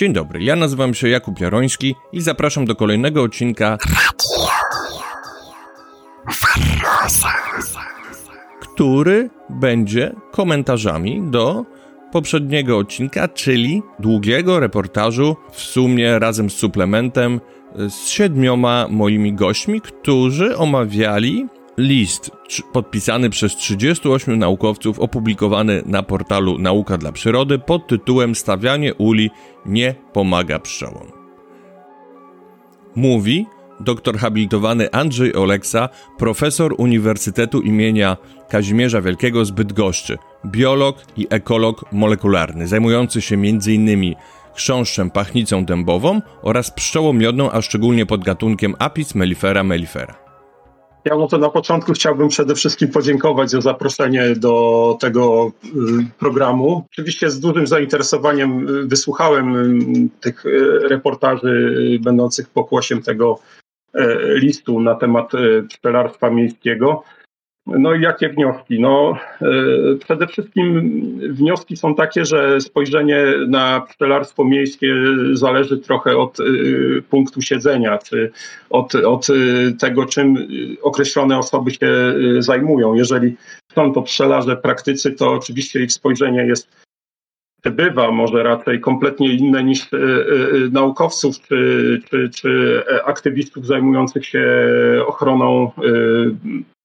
Dzień dobry, ja nazywam się Jakub Jaroński i zapraszam do kolejnego odcinka który będzie komentarzami do poprzedniego odcinka, czyli długiego reportażu w sumie razem z suplementem z siedmioma moimi gośćmi, którzy omawiali list podpisany przez 38 naukowców opublikowany na portalu Nauka dla Przyrody pod tytułem Stawianie uli nie pomaga pszczołom. Mówi doktor habilitowany Andrzej Oleksa, profesor Uniwersytetu imienia Kazimierza Wielkiego z Bydgoszczy, biolog i ekolog molekularny, zajmujący się m.in. chrząszczem pachnicą dębową oraz pszczołą miodną, a szczególnie pod gatunkiem Apis mellifera mellifera. Ja może na początku chciałbym przede wszystkim podziękować za zaproszenie do tego y, programu. Oczywiście z dużym zainteresowaniem y, wysłuchałem y, tych reportaży będących pokłosiem tego listu na temat pszczelarstwa miejskiego. No i jakie wnioski? No, e, przede wszystkim wnioski są takie, że spojrzenie na pszczelarstwo miejskie zależy trochę od e, punktu siedzenia, czy od, od e, tego, czym określone osoby się zajmują. Jeżeli są to pszczelarze praktycy, to oczywiście ich spojrzenie jest bywa może raczej kompletnie inne niż naukowców czy, czy, czy aktywistów zajmujących się ochroną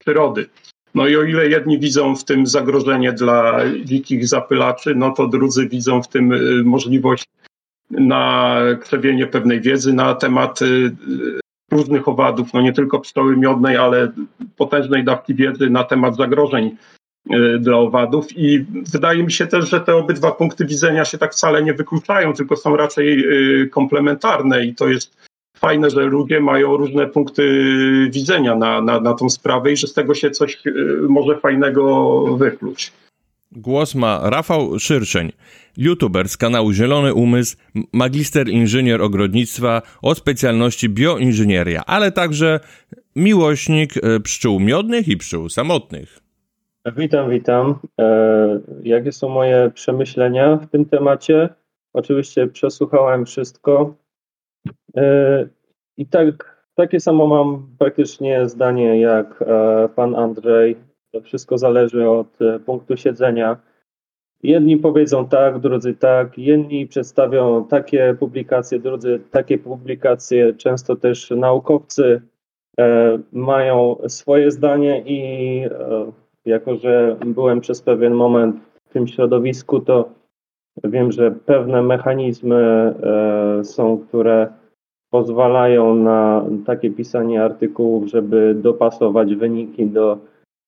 przyrody. No i o ile jedni widzą w tym zagrożenie dla dzikich zapylaczy, no to drudzy widzą w tym y, możliwość na krzewienie pewnej wiedzy na temat y, różnych owadów, no nie tylko pszczoły miodnej, ale potężnej dawki wiedzy na temat zagrożeń y, dla owadów. I wydaje mi się też, że te obydwa punkty widzenia się tak wcale nie wykluczają, tylko są raczej komplementarne i to jest fajne, że ludzie mają różne punkty widzenia na, na, na tą sprawę i że z tego się coś y, może fajnego wykluć. Głos ma Rafał Szyrczeń, youtuber z kanału Zielony Umysł, magister inżynier ogrodnictwa o specjalności bioinżynieria, ale także miłośnik y, pszczół miodnych i pszczół samotnych. Witam, witam. E, jakie są moje przemyślenia w tym temacie? Oczywiście przesłuchałem wszystko. E, I tak, takie samo mam praktycznie zdanie jak e, pan Andrzej. To wszystko zależy od e, punktu siedzenia. Jedni powiedzą tak, drudzy tak, jedni przedstawią takie publikacje, drudzy takie publikacje. Często też naukowcy mają swoje zdanie i jako, że byłem przez pewien moment w tym środowisku, to wiem, że pewne mechanizmy są, które pozwalają na takie pisanie artykułów, żeby dopasować wyniki do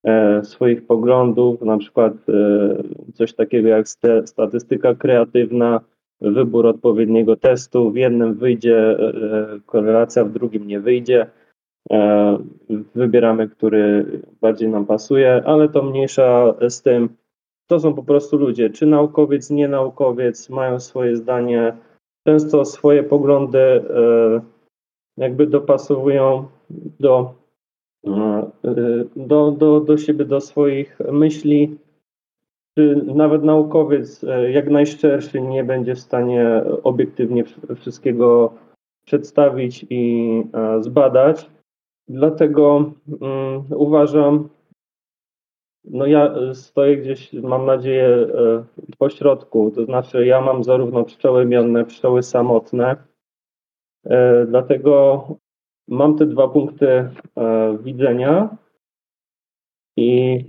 e, swoich poglądów, na przykład e, coś takiego jak statystyka kreatywna, wybór odpowiedniego testu, w jednym wyjdzie e, korelacja, w drugim nie wyjdzie. Wybieramy, który bardziej nam pasuje, ale to mniejsza z tym. To są po prostu ludzie, czy naukowiec, nie naukowiec, mają swoje zdanie, często swoje poglądy e, jakby dopasowują do, e, do, do, do siebie, do swoich myśli. Czy nawet naukowiec, e, jak najszczerszy, nie będzie w stanie obiektywnie wszystkiego przedstawić i zbadać. Dlatego um, uważam, no ja e, stoję gdzieś, mam nadzieję, e, po środku, to znaczy ja mam zarówno pszczoły mienne, pszczoły samotne, e, dlatego mam te dwa punkty widzenia i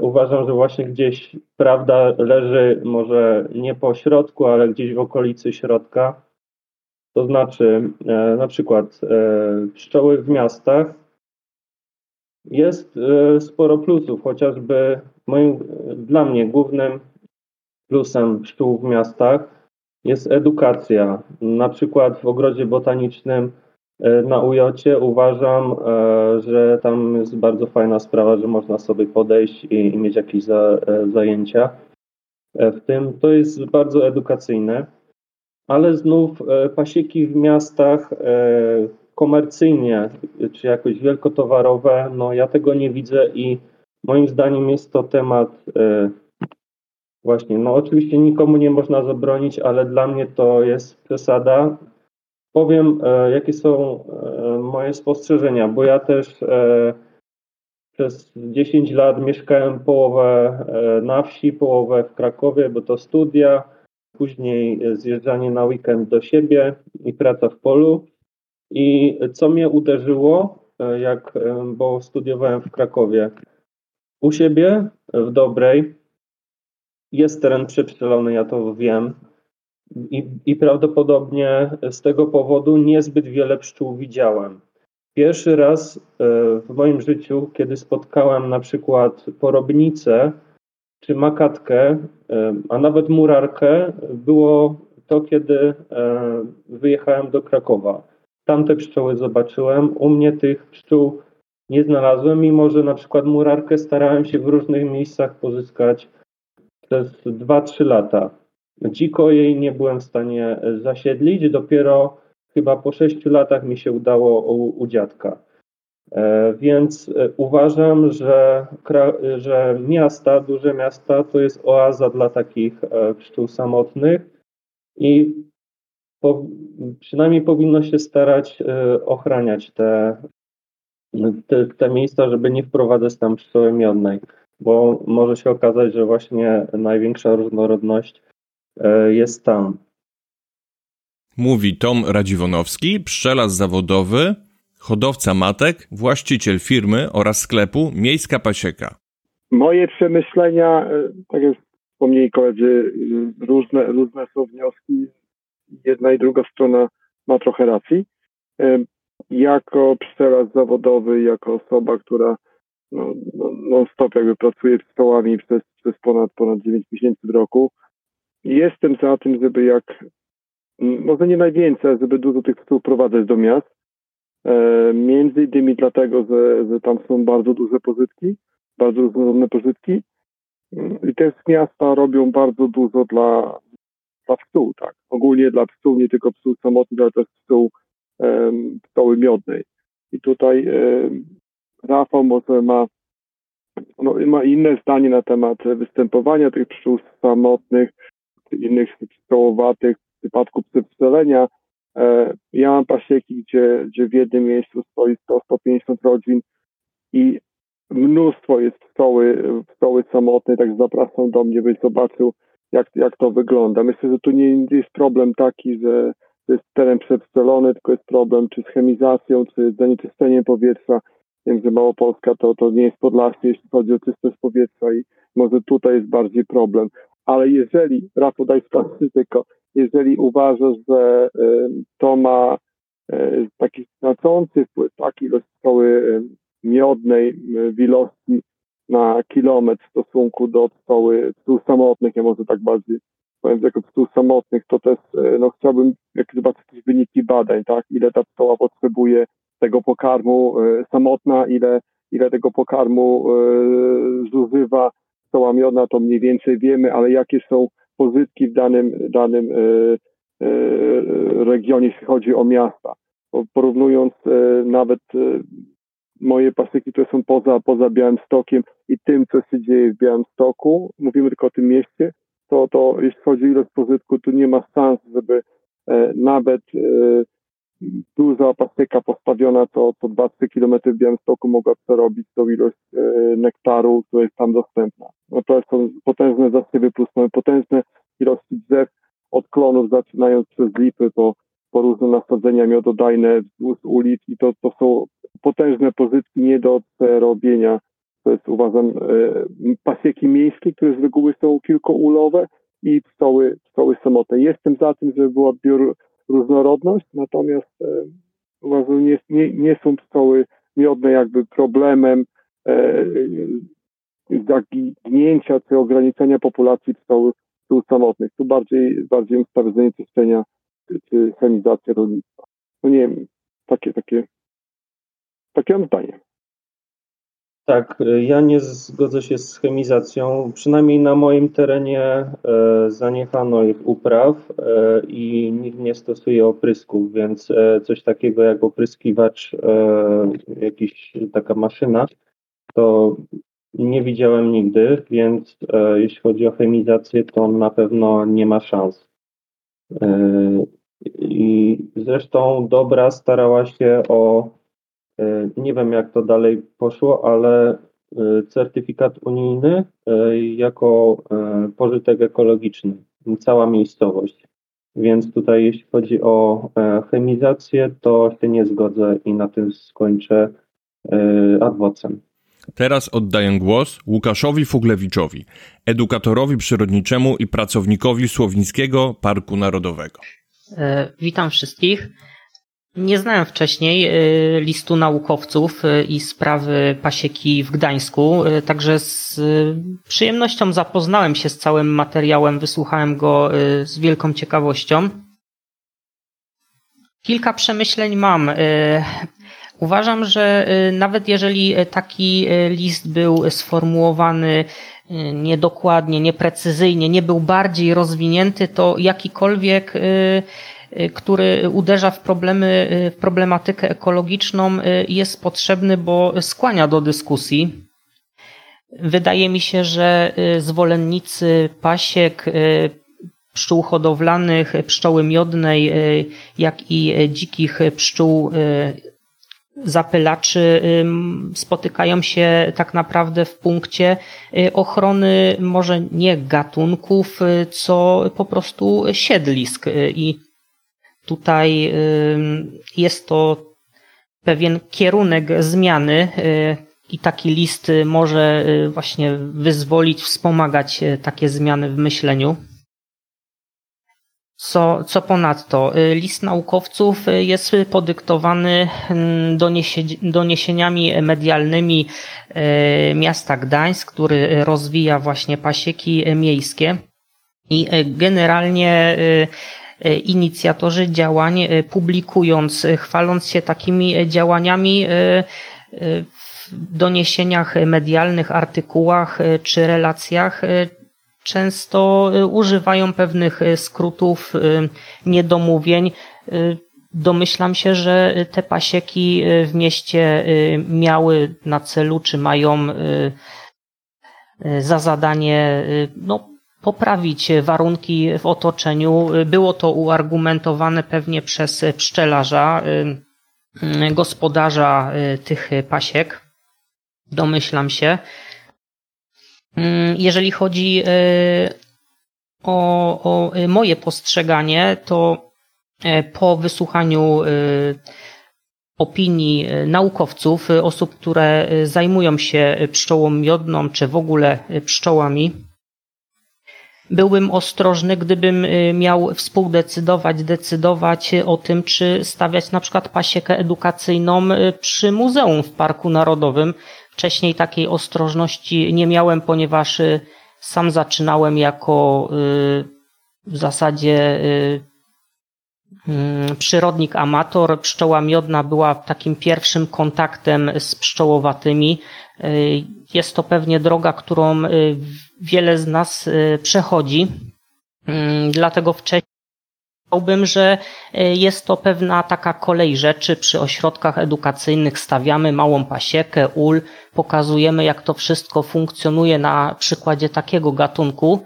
uważam, że właśnie gdzieś prawda leży może nie po środku, ale gdzieś w okolicy środka. To znaczy na przykład pszczoły w miastach jest e, sporo plusów, chociażby moim, dla mnie głównym plusem pszczół w miastach jest edukacja. Na przykład w ogrodzie botanicznym e, na Ujocie uważam, e, że tam jest bardzo fajna sprawa, że można sobie podejść i, i mieć jakieś za, zajęcia. W tym to jest bardzo edukacyjne, ale znów pasieki w miastach komercyjnie czy jakoś wielkotowarowe, no ja tego nie widzę i moim zdaniem jest to temat e, Właśnie, no oczywiście nikomu nie można zabronić, ale dla mnie to jest przesada. Powiem, e, jakie są e, moje spostrzeżenia, bo ja też przez 10 lat mieszkałem połowę na wsi, połowę w Krakowie, bo to studia, później zjeżdżanie na weekend do siebie i praca w polu. I co mnie uderzyło, jak, bo studiowałem w Krakowie, u siebie w Dobrej jest teren przepszczelony, ja to wiem. I, I prawdopodobnie z tego powodu niezbyt wiele pszczół widziałem. Pierwszy raz e, w moim życiu, kiedy spotkałem na przykład porobnicę czy makatkę, e, a nawet murarkę, było to, kiedy e, wyjechałem do Krakowa. Tamte pszczoły zobaczyłem. U mnie tych pszczół nie znalazłem, mimo że na przykład murarkę starałem się w różnych miejscach pozyskać przez 2-3 lata. Dziko jej nie byłem w stanie zasiedlić, dopiero chyba po 6 latach mi się udało u, u dziadka. E, więc e, uważam, że, że miasta, duże miasta to jest oaza dla takich e, pszczół samotnych i po, przynajmniej powinno się starać ochraniać te, te, te miejsca, żeby nie wprowadzać tam pszczoły miodnej bo może się okazać, że właśnie największa różnorodność e, jest tam. Mówi Tom Radziwonowski, pszczelarz zawodowy, hodowca matek, właściciel firmy oraz sklepu Miejska Pasieka. Moje przemyślenia, e, tak jak wspomnieli koledzy, różne, różne są wnioski. Jedna i druga strona ma trochę racji. Jako pszczelarz zawodowy, jako osoba, która no, no, non-stop jakby pracuję z stołami przez, przez ponad, ponad 9 miesięcy w roku. Jestem za tym, żeby jak, może nie najwięcej, żeby dużo tych stół prowadzać do miast. E, między innymi dlatego, że, że tam są bardzo duże pożytki, bardzo różnorodne pożytki. I te miasta robią bardzo dużo dla, pszczół, tak. Ogólnie dla pszczół, nie tylko pszczół samotnych, ale też pszczół um, pszczoły miodnej. I tutaj um, Rafał może ma, no, ma inne zdanie na temat występowania tych pszczół samotnych, innych pszczołowatych w przypadku przepszczelenia. E, ja mam pasieki, gdzie, gdzie w jednym miejscu stoi 100-150 rodzin i mnóstwo jest pszczoły, pszczoły samotnej, tak zapraszam do mnie, byś zobaczył, jak, jak to wygląda. Myślę, że tu nie jest problem taki, że jest teren przepszczelony, tylko jest problem czy z chemizacją, czy z zanieczyszczeniem powietrza, Wiem, że Małopolska to, to nie jest Podlasie, jeśli chodzi o czystość powietrza i może tutaj jest bardziej problem. Ale jeżeli, Rafał daj tylko, jeżeli uważasz, że y, to ma y, taki znaczący wpływ, taki ilość pszczoły y, miodnej w ilości na kilometr w stosunku do pszczoły pszczół samotnych, ja może tak bardziej powiem, jako pszczół samotnych, to też no, chciałbym jak zobaczyć jakieś wyniki badań, tak, ile ta pszczoła potrzebuje tego pokarmu e, samotna, ile, ile tego pokarmu e, zużywa stoła miodna, to mniej więcej wiemy, ale jakie są pozytki w danym, danym e, regionie, jeśli chodzi o miasta. Porównując nawet moje pasyki, które są poza, poza Białymstokiem i tym, co się dzieje w Białymstoku, mówimy tylko o tym mieście, to, to jeśli chodzi o ilość pozytku, tu nie ma szans, żeby nawet duża pastyka postawiona to, to 2-3 km w Białymstoku mogła przerobić tą ilość e, nektaru, która jest tam dostępna. No to są potężne zasypy, plus mamy potężne ilości drzew od klonów, zaczynając przez lipy po, po różne nasadzenia miododajne wzdłuż ulic i to, to są potężne pozytki nie do przerobienia. To jest uważam e, pasieki miejskie, które z reguły są kilkoulowe i pszczoły, pszczoły samotne. Jestem za tym, żeby była biur różnorodność, natomiast e, uważam, nie, nie, nie są pszczoły miodne jakby problemem e, zaginięcia czy ograniczenia populacji pszczoły pszczół samotnych. Tu bardziej, bardziej ustawy zanieczyszczenia czy, chemizacja rolnictwa. No nie wiem, takie, takie, takie mam zdanie. Tak, ja nie zgodzę się z chemizacją. Przynajmniej na moim terenie e, zaniechano ich upraw e, i nikt nie stosuje oprysków, więc e, coś takiego jak opryskiwacz, jakiś taka maszyna, to nie widziałem nigdy, więc jeśli chodzi o chemizację, to na pewno nie ma szans. I zresztą Dobra starała się o, nie wiem jak to dalej poszło, ale e, certyfikat unijny e, jako e, pożytek ekologiczny, cała miejscowość. Więc tutaj jeśli chodzi o e, chemizację, to się nie zgodzę i na tym skończę e, adwocem. Teraz oddaję głos Łukaszowi Fuglewiczowi, edukatorowi przyrodniczemu i pracownikowi Słowińskiego Parku Narodowego. E, Witam wszystkich. Nie znałem wcześniej e, listu naukowców e, i sprawy pasieki w Gdańsku, e, także z przyjemnością zapoznałem się z całym materiałem, wysłuchałem go z wielką ciekawością. Kilka przemyśleń mam. Uważam, że nawet jeżeli taki list był sformułowany niedokładnie, nieprecyzyjnie, nie był bardziej rozwinięty, to jakikolwiek, który uderza w problemy, e, w problematykę ekologiczną, e, jest potrzebny, bo skłania do dyskusji. Wydaje mi się, że zwolennicy pasiek, pszczół hodowlanych, pszczoły miodnej, jak i dzikich pszczół zapylaczy spotykają się tak naprawdę w punkcie y, ochrony może nie gatunków, y, co po prostu siedlisk. Y, I tutaj jest to pewien kierunek zmiany y, i taki list może y, właśnie wyzwolić, wspomagać y, takie zmiany w myśleniu. Co, co ponadto, list naukowców jest podyktowany mm, doniesie- doniesieniami medialnymi miasta Gdańsk, który rozwija właśnie pasieki miejskie i generalnie inicjatorzy działań y, publikując, y, chwaląc się takimi działaniami w doniesieniach medialnych, artykułach czy relacjach często używają pewnych skrótów, niedomówień. Domyślam się, że te pasieki w mieście miały na celu, czy mają za zadanie no, poprawić warunki w otoczeniu. Było to uargumentowane pewnie przez pszczelarza, y, y, gospodarza y, tych pasiek. Domyślam się. Jeżeli chodzi o, o moje postrzeganie, to po wysłuchaniu opinii naukowców, osób, które zajmują się pszczołą miodną, czy w ogóle pszczołami, byłbym ostrożny, gdybym y, miał współdecydować, decydować o tym, czy stawiać na przykład pasiekę edukacyjną y, przy muzeum w Parku Narodowym. Wcześniej takiej ostrożności nie miałem, ponieważ y, sam zaczynałem jako w zasadzie mm, przyrodnik amator. Pszczoła miodna była takim pierwszym kontaktem z pszczołowatymi. Jest to pewnie droga, którą wiele z nas y, przechodzi. Mm, Dlatego wcześniej Powiedziałbym, że y, jest to pewna taka kolej rzeczy. Przy ośrodkach edukacyjnych stawiamy małą pasiekę, ul, pokazujemy jak to wszystko funkcjonuje na przykładzie takiego gatunku.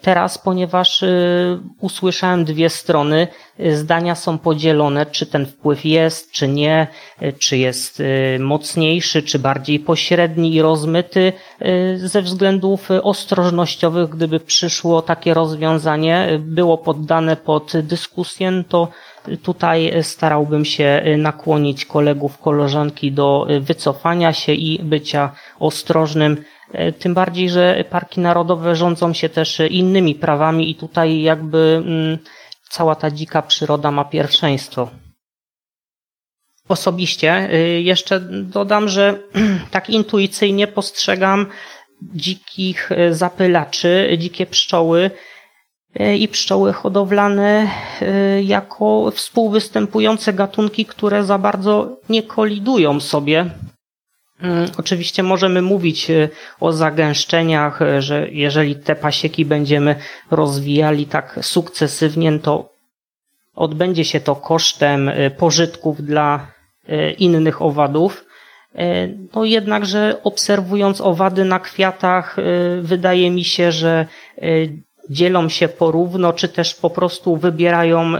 Teraz, ponieważ y, usłyszałem dwie strony, y, zdania są podzielone, czy ten wpływ jest, czy nie, y, czy jest mocniejszy, czy bardziej pośredni i rozmyty, ze względów ostrożnościowych, gdyby przyszło takie rozwiązanie, było poddane pod dyskusję, no to tutaj starałbym się nakłonić kolegów, koleżanki do wycofania się i bycia ostrożnym. Y, Tym bardziej, że parki narodowe rządzą się też innymi prawami i tutaj jakby mm, cała ta dzika przyroda ma pierwszeństwo. Osobiście y, jeszcze dodam, że tak intuicyjnie postrzegam dzikich y, zapylaczy, dzikie pszczoły y, i pszczoły hodowlane jako współwystępujące gatunki, które za bardzo nie kolidują sobie. Mm, Oczywiście możemy mówić y, o zagęszczeniach, y, że jeżeli te pasieki będziemy rozwijali tak sukcesywnie, to odbędzie się to kosztem y, pożytków dla innych owadów. No jednakże obserwując owady na kwiatach, wydaje mi się, że dzielą się porówno, czy też po prostu wybierają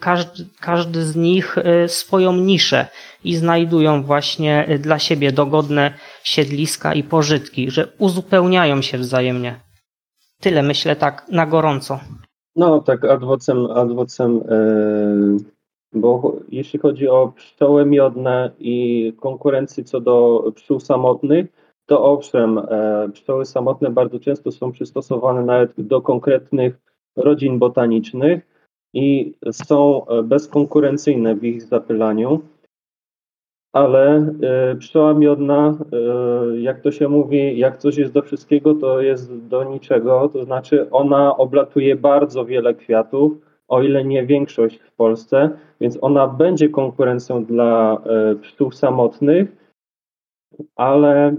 każdy, każdy z nich swoją niszę i znajdują właśnie dla siebie dogodne siedliska i pożytki, że uzupełniają się wzajemnie. Tyle myślę tak na gorąco. No tak, adwocem, adwocem yy, bo jeśli chodzi o pszczoły miodne i konkurencję co do pszczół samotnych, to owszem, e, pszczoły samotne bardzo często są przystosowane nawet do konkretnych rodzin botanicznych i są bezkonkurencyjne w ich zapylaniu ale y, pszczoła miodna, y, jak to się mówi, jak coś jest do wszystkiego, to jest do niczego. To znaczy, ona oblatuje bardzo wiele kwiatów, o ile nie większość w Polsce, więc ona będzie konkurencją dla y, pszczół samotnych, ale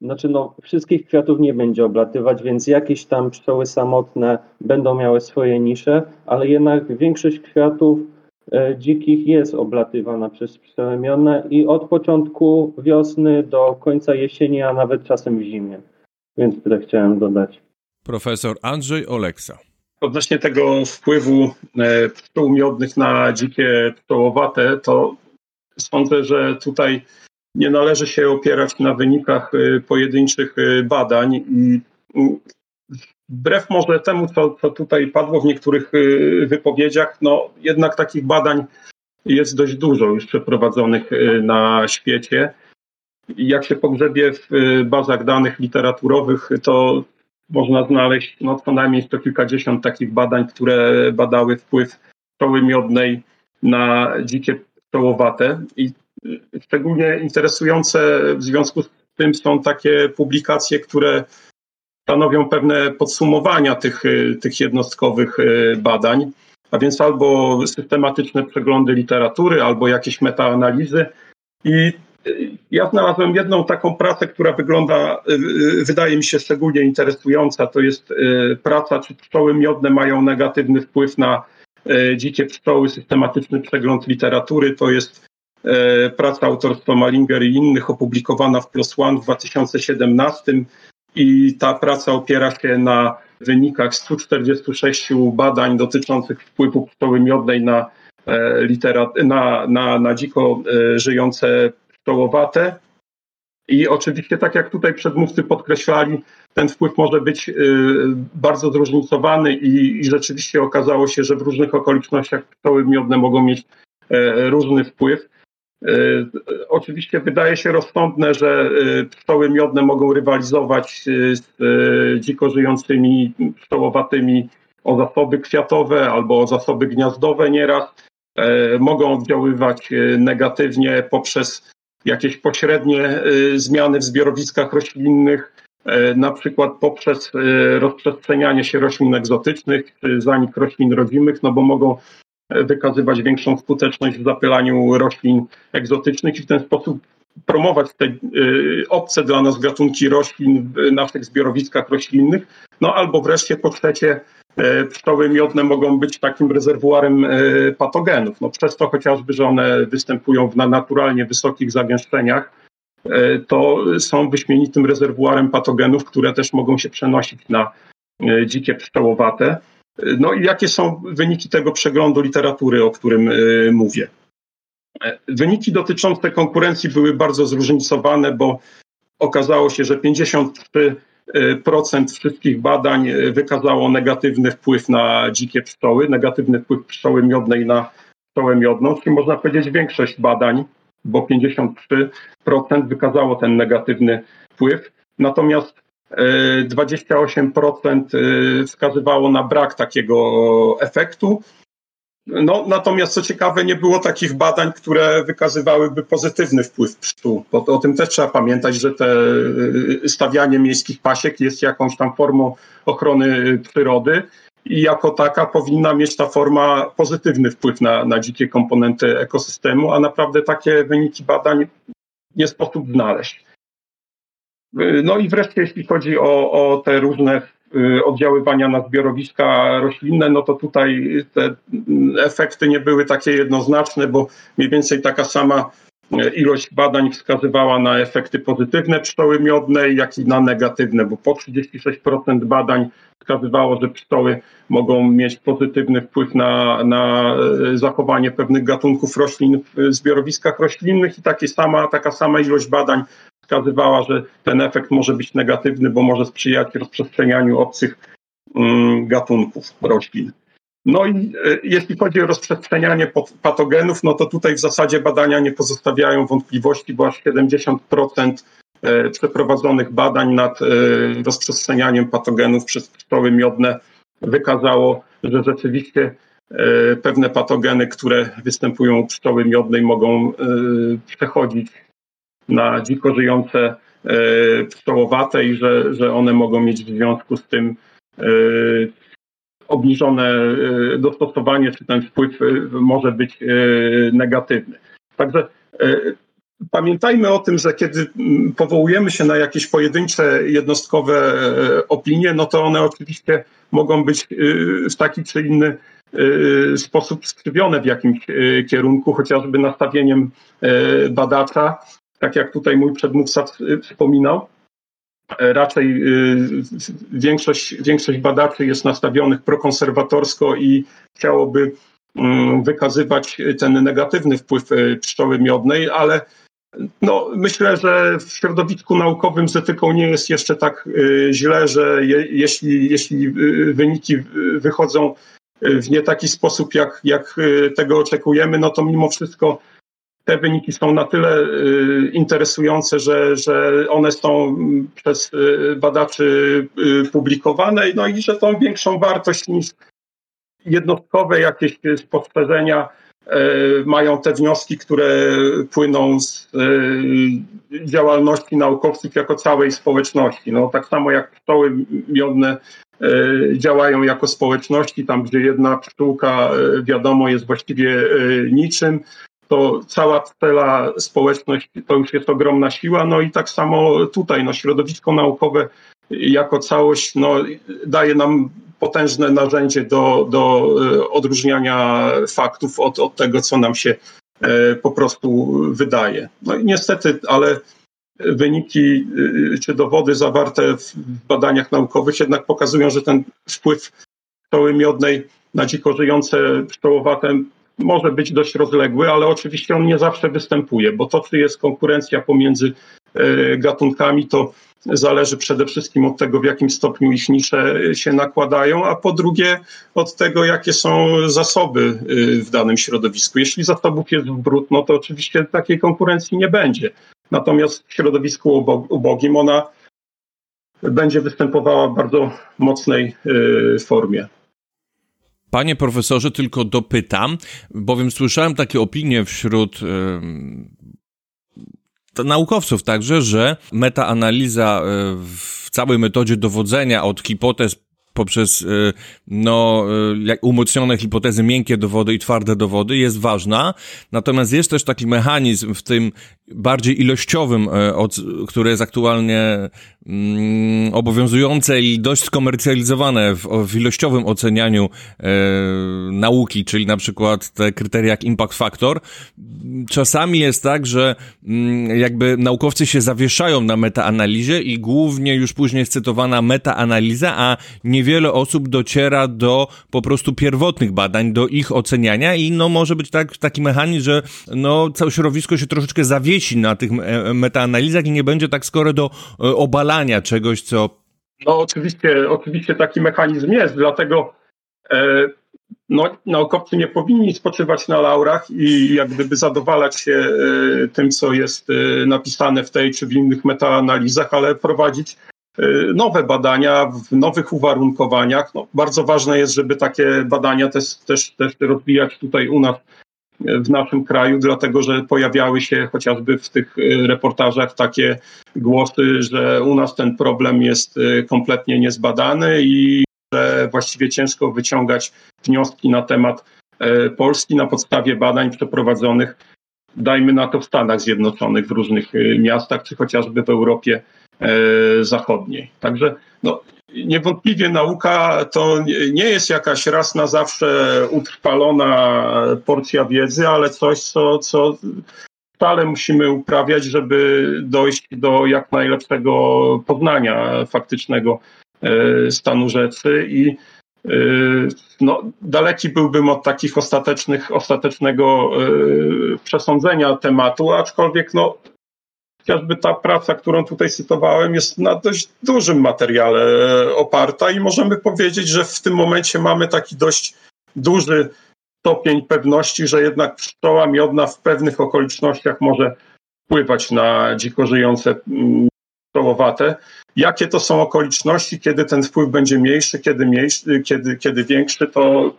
znaczy no, wszystkich kwiatów nie będzie oblatywać, więc jakieś tam pszczoły samotne będą miały swoje nisze, ale jednak większość kwiatów dzikich jest oblatywana przez pszczoły i od początku wiosny do końca jesieni, a nawet czasem w zimie. Więc tyle chciałem dodać. Profesor Andrzej Oleksa. Odnośnie tego wpływu e, pszczół miodnych na dzikie pszczołowate, to sądzę, że tutaj nie należy się opierać na wynikach e, pojedynczych badań i wbrew może temu, co, co tutaj padło w niektórych y, wypowiedziach, no jednak takich badań jest dość dużo już przeprowadzonych y, na świecie. Jak się pogrzebie w y, bazach danych literaturowych, to można znaleźć no, co najmniej sto kilkadziesiąt takich badań, które badały wpływ pszczoły miodnej na dzikie pszczołowate. I szczególnie interesujące w związku z tym są takie publikacje, które stanowią pewne podsumowania tych, y, tych jednostkowych y, badań, a więc albo systematyczne przeglądy literatury, albo jakieś metaanalizy. I y, ja znalazłem jedną taką pracę, która wygląda, wydaje mi się szczególnie interesująca. To jest praca, czy pszczoły miodne mają negatywny wpływ na dzikie pszczoły, systematyczny przegląd literatury. To jest praca autorstwa Malinger i innych opublikowana w PLOS ONE w 2017 i ta praca opiera się na wynikach 146 badań dotyczących wpływu pszczoły miodnej na, e, literat- na, na, na dziko e, żyjące pszczołowate. I oczywiście, tak jak tutaj przedmówcy podkreślali, ten wpływ może być e, bardzo zróżnicowany i, i rzeczywiście okazało się, że w różnych okolicznościach pszczoły miodne mogą mieć różny wpływ. E, oczywiście wydaje się rozsądne, że e, pszczoły miodne mogą rywalizować e, z dziko żyjącymi pszczołowatymi o zasoby kwiatowe albo o zasoby gniazdowe nieraz. Mogą oddziaływać negatywnie poprzez jakieś pośrednie zmiany w zbiorowiskach roślinnych, na przykład poprzez rozprzestrzenianie się roślin egzotycznych, zanik roślin rodzimych, no bo mogą wykazywać większą skuteczność w zapylaniu roślin egzotycznych i w ten sposób promować te y, obce dla nas gatunki roślin w naszych zbiorowiskach roślinnych. No albo wreszcie po trzecie y, pszczoły miodne mogą być takim rezerwuarem y, patogenów. No przez to chociażby, że one występują w naturalnie wysokich zagęszczeniach, to są wyśmienitym rezerwuarem patogenów, które też mogą się przenosić na dzikie pszczołowate. No i jakie są wyniki tego przeglądu literatury, o którym y, mówię? Wyniki dotyczące konkurencji były bardzo zróżnicowane, bo okazało się, że 53% wszystkich badań wykazało negatywny wpływ na dzikie pszczoły, negatywny wpływ pszczoły miodnej na pszczołę miodną, czyli można powiedzieć większość badań, bo 53% wykazało ten negatywny wpływ. Natomiast 28% y, wskazywało na brak takiego efektu. No, natomiast co ciekawe, nie było takich badań, które wykazywałyby pozytywny wpływ pszczół, bo o tym też trzeba pamiętać, że te y, stawianie miejskich pasiek jest jakąś tam formą ochrony przyrody i jako taka powinna mieć ta forma pozytywny wpływ na, na dzikie komponenty ekosystemu, a naprawdę takie wyniki badań nie sposób znaleźć. No i wreszcie, jeśli chodzi o, o te różne y, oddziaływania na zbiorowiska roślinne, no to tutaj te efekty nie były takie jednoznaczne, bo mniej więcej taka sama ilość badań wskazywała na efekty pozytywne pszczoły miodnej, jak i na negatywne, bo po 36% badań wskazywało, że pszczoły mogą mieć pozytywny wpływ na, na zachowanie pewnych gatunków roślin w zbiorowiskach roślinnych i takie sama, taka sama ilość badań wskazywała, że ten efekt może być negatywny, bo może sprzyjać rozprzestrzenianiu obcych mm, gatunków roślin. No i e, jeśli chodzi o rozprzestrzenianie patogenów, no to tutaj w zasadzie badania nie pozostawiają wątpliwości, bo aż 70% e, przeprowadzonych badań nad e, rozprzestrzenianiem patogenów przez pszczoły miodne wykazało, że rzeczywiście pewne patogeny, które występują u pszczoły miodnej mogą przechodzić na dziko żyjące pszczołowate i że, że one mogą mieć w związku z tym obniżone e, dostosowanie, czy ten wpływ e, może być e, negatywny. Także pamiętajmy o tym, że kiedy powołujemy się na jakieś pojedyncze, jednostkowe opinie, no to one oczywiście mogą być w taki czy inny sposób skrzywione w jakimś kierunku, chociażby nastawieniem badacza, tak jak tutaj mój przedmówca wspominał raczej y, większość, większość badaczy jest nastawionych prokonserwatorsko i chciałoby mm, wykazywać ten negatywny wpływ y, pszczoły miodnej, ale no, myślę, że w środowisku naukowym z etyką nie jest jeszcze tak y, źle, że je, jeśli, jeśli wyniki wychodzą w nie taki sposób, jak, jak tego oczekujemy, no to mimo wszystko te wyniki są na tyle y, interesujące, że, że one są przez y, badaczy y, publikowane, no i że tą większą wartość niż jednostkowe jakieś spostrzeżenia mają te wnioski, które płyną z działalności naukowców jako całej społeczności. No, tak samo jak pszczoły miodne działają jako społeczności, tam gdzie jedna pszczółka wiadomo jest właściwie niczym, to cała cała społeczność to już jest ogromna siła. No i tak samo tutaj, no, środowisko naukowe jako całość no, daje nam potężne narzędzie do, do e, odróżniania faktów od, od tego, co nam się e, po prostu wydaje. No i niestety, ale wyniki e, czy dowody zawarte w badaniach naukowych jednak pokazują, że ten wpływ pszczoły miodnej na dziko żyjące pszczołowate może być dość rozległy, ale oczywiście on nie zawsze występuje, bo to, czy jest konkurencja pomiędzy e, gatunkami, to zależy przede wszystkim od tego, w jakim stopniu ich nisze się nakładają, a po drugie od tego, jakie są zasoby e, w danym środowisku. Jeśli zasobów jest brud, no to oczywiście takiej konkurencji nie będzie. Natomiast w środowisku ubogim ona będzie występowała w bardzo mocnej e, formie. Panie profesorze, tylko dopytam, bowiem słyszałem takie opinie wśród yy, naukowców także, że metaanaliza yy, w całej metodzie dowodzenia od hipotez poprzez y, no, y, umocnione hipotezy, miękkie dowody i twarde dowody jest ważna. Natomiast jest też taki mechanizm w tym bardziej ilościowym, y, który jest aktualnie mm, obowiązujące i dość skomercjalizowane w, w ilościowym ocenianiu e, nauki, czyli na przykład te kryteria jak impact factor. Czasami jest tak, że mm, jakby naukowcy się zawieszają na metaanalizie i głównie już później jest cytowana metaanaliza, a nie niewiele osób dociera do po prostu pierwotnych badań, do ich oceniania i no może być tak, taki mechanizm, że no całe środowisko się troszeczkę na tych e, metaanalizach i nie będzie tak skoro do e, obalania czegoś, co... No oczywiście, oczywiście taki mechanizm jest, dlatego e, no, naukowcy nie powinni spoczywać na laurach i jak gdyby zadowalać się tym, co jest napisane w tej czy w innych metaanalizach, ale prowadzić nowe badania w nowych uwarunkowaniach. No, bardzo ważne jest, żeby takie badania też, też, też rozwijać tutaj u nas w naszym kraju, dlatego że pojawiały się chociażby w tych y, reportażach takie głosy, że u nas ten problem jest kompletnie niezbadany i że właściwie ciężko wyciągać wnioski na temat Polski na podstawie badań przeprowadzonych, dajmy na to w Stanach Zjednoczonych, w różnych miastach, czy chociażby w Europie zachodniej. Także no, niewątpliwie nauka to nie jest jakaś raz na zawsze utrwalona porcja wiedzy, ale coś, co, co stale musimy uprawiać, żeby dojść do jak najlepszego poznania faktycznego stanu rzeczy. I no, daleki byłbym od takich ostatecznych, ostatecznego przesądzenia tematu, aczkolwiek no, chociażby ta praca, którą tutaj cytowałem, jest na dość dużym materiale e, oparta i możemy powiedzieć, że w tym momencie mamy taki dość duży stopień pewności, że jednak pszczoła miodna w pewnych okolicznościach może wpływać na dziko żyjące mm, pszczołowate. Jakie to są okoliczności, kiedy ten wpływ będzie mniejszy, kiedy, mniejszy, kiedy, kiedy większy, to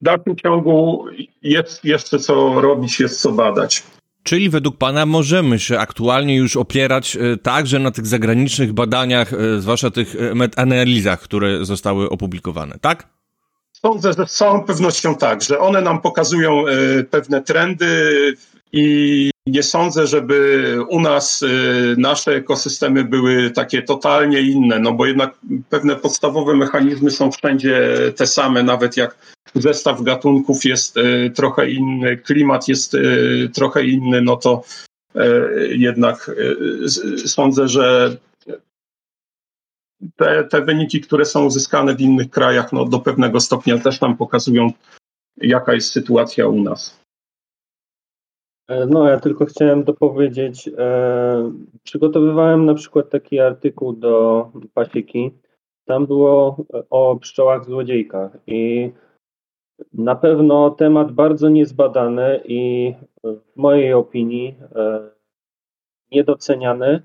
w dalszym ciągu jest jeszcze co robić, jest co badać. Czyli według Pana możemy się aktualnie już opierać e, także na tych zagranicznych badaniach, e, zwłaszcza tych e, metanalizach, które zostały opublikowane, tak? Sądzę, że z całą pewnością tak, że one nam pokazują pewne trendy i nie sądzę, żeby u nas nasze ekosystemy były takie totalnie inne, no bo jednak pewne podstawowe mechanizmy są wszędzie te same, nawet jak zestaw gatunków jest e, trochę inny, klimat jest e, trochę inny, no to jednak sądzę, że te, te wyniki, które są uzyskane w innych krajach, no do pewnego stopnia też nam pokazują, jaka jest sytuacja u nas. No, ja tylko chciałem dopowiedzieć, e, przygotowywałem na przykład taki artykuł do pasieki. Tam było o pszczołach złodziejkach i na pewno temat bardzo niezbadany i w mojej opinii e, niedoceniany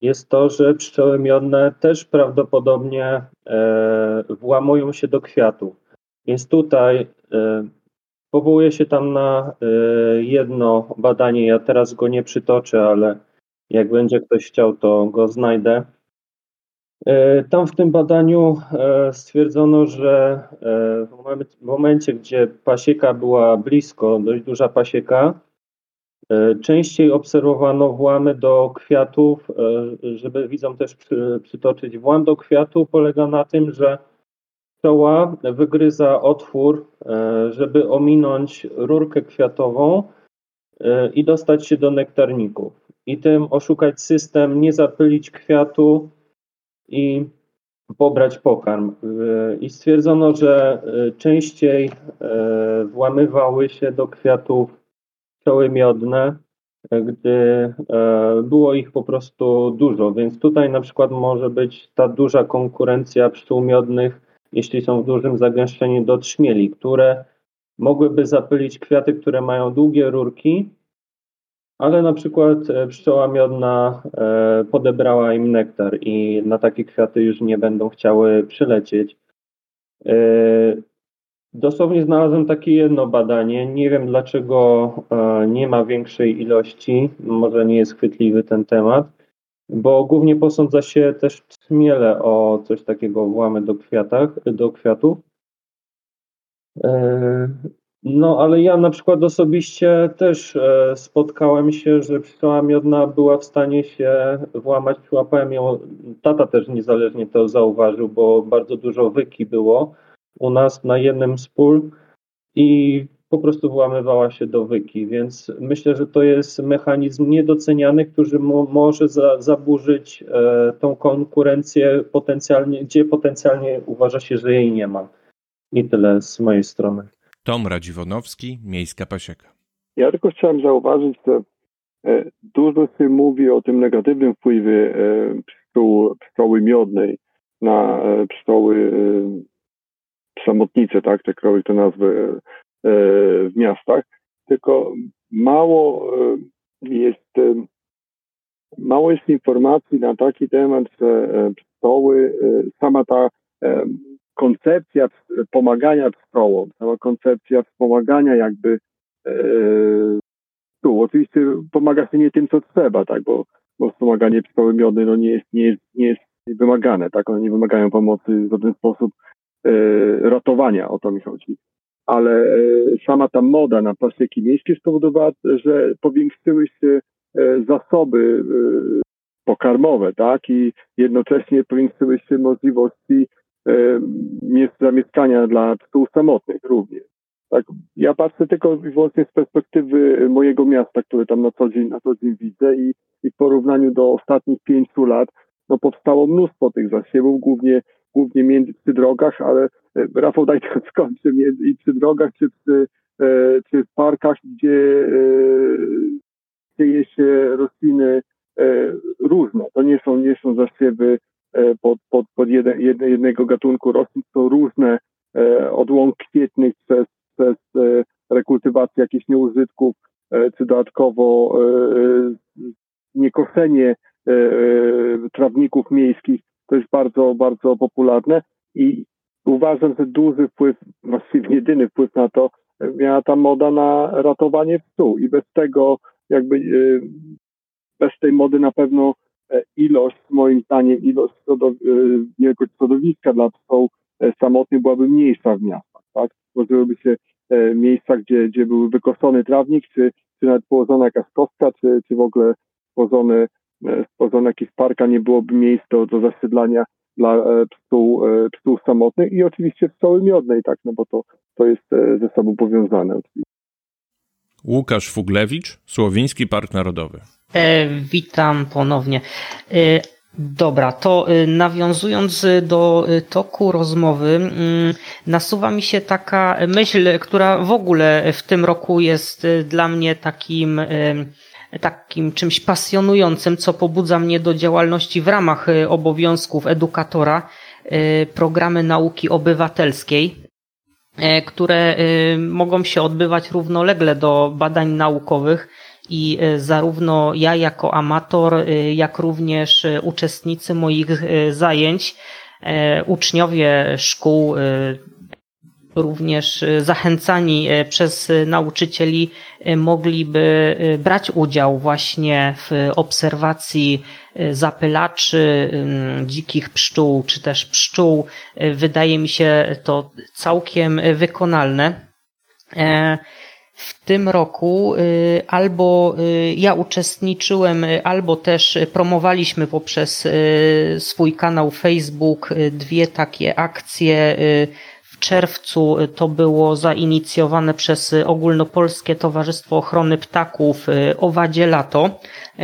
jest to, że pszczoły miodne też prawdopodobnie e, włamują się do kwiatów. Więc tutaj e, powołuję się tam na jedno badanie. Ja teraz go nie przytoczę, ale jak będzie ktoś chciał, to go znajdę E, tam w tym badaniu e, stwierdzono, że e, w momencie, gdzie pasieka była blisko, dość duża pasieka, częściej obserwowano włamy do kwiatów, żeby widzom też przytoczyć. Włam do kwiatu polega na tym, że pszczoła wygryza otwór, żeby ominąć rurkę kwiatową i dostać się do nektarników. I tym oszukać system, nie zapylić kwiatu, i pobrać pokarm. I stwierdzono, że e, częściej e, włamywały się do kwiatów pszczoły miodne, e, gdy było ich po prostu dużo. Więc tutaj na przykład może być ta duża konkurencja pszczół miodnych, jeśli są w dużym zagęszczeniu do trzmieli, które mogłyby zapylić kwiaty, które mają długie rurki, ale na przykład e, pszczoła miodna e, podebrała im nektar i na takie kwiaty już nie będą chciały przylecieć. E, dosłownie znalazłem takie jedno badanie. Nie wiem dlaczego nie ma większej ilości, może nie jest chwytliwy ten temat, bo głównie posądza się też trzmiele o coś takiego włamy do, kwiatach, do kwiatów. No, ale ja na przykład osobiście też e, spotkałem się, że pszczoła miodna była w stanie się włamać. Przyłapałem ją, tata też niezależnie to zauważył, bo bardzo dużo wyki było u nas na jednym z pól i po prostu włamywała się do wyki, więc myślę, że to jest mechanizm niedoceniany, który mo może za zaburzyć e, tą konkurencję potencjalnie, gdzie potencjalnie uważa się, że jej nie ma. I tyle z mojej strony. Tom Radziwonowski, Miejska Pasieka. Ja tylko chciałem zauważyć, że e, dużo się mówi o tym negatywnym wpływie e, pszczół, pszczoły miodnej na e, pszczoły samotnice, tak, jakkolwiek to nazwę w miastach, tylko mało jest mało jest informacji na taki temat, że pszczoły, sama ta koncepcja pomagania pszczołom, cała koncepcja wspomagania jakby e, tu. Oczywiście pomaga się nie tym, co trzeba, tak, bo, bo wspomaganie pszczoły miodnej no nie, jest, nie, jest, nie jest wymagane, tak, one nie wymagają pomocy w żaden sposób e, ratowania, o to mi chodzi. Ale e, sama ta moda na pasieki miejskie spowodowała, że powiększyły się e, zasoby e, pokarmowe, tak, i jednocześnie powiększyły się możliwości zamieszkania dla pszczół samotnych również. Tak, ja patrzę tylko i wyłącznie z perspektywy mojego miasta, które tam na co dzień, na co dzień widzę i, i w porównaniu do ostatnich pięciu lat, no powstało mnóstwo tych zasiewów, głównie, głównie między przy drogach, ale e, Rafał daj to skończę, między, i przy drogach, czy przy, e, czy w parkach, gdzie e, dzieje się rośliny różne. To nie są, nie są zasiewy pod, pod, pod jednego gatunku roślin, to różne od łąk kwietnych przez przez rekultywację jakichś nieużytków, czy dodatkowo niekoszenie trawników miejskich, to jest bardzo, bardzo popularne i uważam, że duży wpływ, właściwie jedyny wpływ na to miała ta moda na ratowanie psu i bez tego jakby bez tej mody na pewno ilość, moim zdaniem, ilość wielkość środowiska dla psów samotnych byłaby mniejsza w miastach, tak? Tworzyłyby się E, miejsca, gdzie, gdzie był wykoszony trawnik, czy, czy nawet położona jakaś kostka, czy, czy w ogóle stworzony, e, stworzony jakiś park, a nie byłoby miejsc do, zasiedlania dla e, psów, psów samotnych i oczywiście pszczoły miodnej, tak, no bo to, to jest ze sobą powiązane. Łukasz Fuglewicz, Słowiński Park Narodowy. E, witam ponownie. E, Dobra, to nawiązując do toku rozmowy, mm, nasuwa mi się taka myśl, która w ogóle w tym roku jest dla mnie takim, takim czymś pasjonującym, co pobudza mnie do działalności w ramach obowiązków edukatora, programy nauki obywatelskiej, które mogą się odbywać równolegle do badań naukowych i zarówno ja jako amator, jak również uczestnicy moich zajęć, uczniowie szkół, również zachęcani przez nauczycieli mogliby brać udział właśnie w obserwacji zapylaczy, dzikich pszczół czy też pszczół. Wydaje mi się to całkiem wykonalne. W tym roku y, albo y, ja uczestniczyłem, y, albo też promowaliśmy poprzez swój kanał Facebook dwie takie akcje. Czerwcu to było zainicjowane przez Ogólnopolskie Towarzystwo Ochrony Ptaków Owadzie Lato.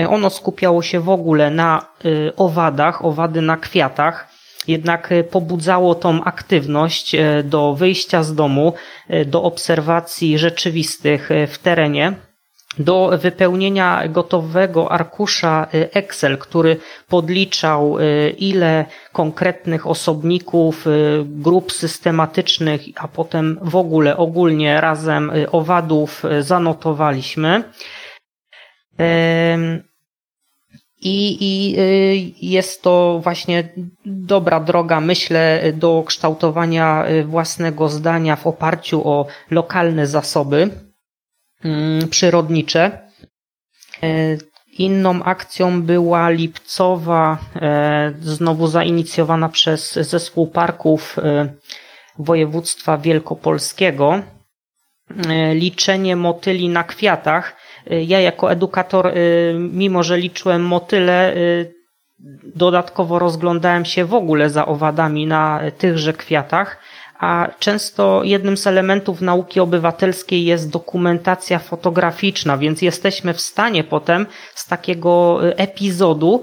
Ono skupiało się w ogóle na owadach, owady na kwiatach jednak pobudzało tą aktywność do wyjścia z domu, do obserwacji rzeczywistych w terenie do wypełnienia gotowego arkusza Excel, który podliczał ile konkretnych osobników, grup systematycznych, a potem w ogóle ogólnie razem owadów zanotowaliśmy. I, I y, jest to właśnie dobra droga, myślę, do kształtowania y, własnego zdania w oparciu o lokalne zasoby przyrodnicze. Y, inną akcją była lipcowa, znowu zainicjowana przez Zespół Parków Województwa Wielkopolskiego. Liczenie motyli na kwiatach ja jako edukator, mimo że liczyłem motyle, dodatkowo rozglądałem się w ogóle za owadami na tychże kwiatach, a często jednym z elementów nauki obywatelskiej jest dokumentacja fotograficzna, więc jesteśmy w stanie potem z takiego y, epizodu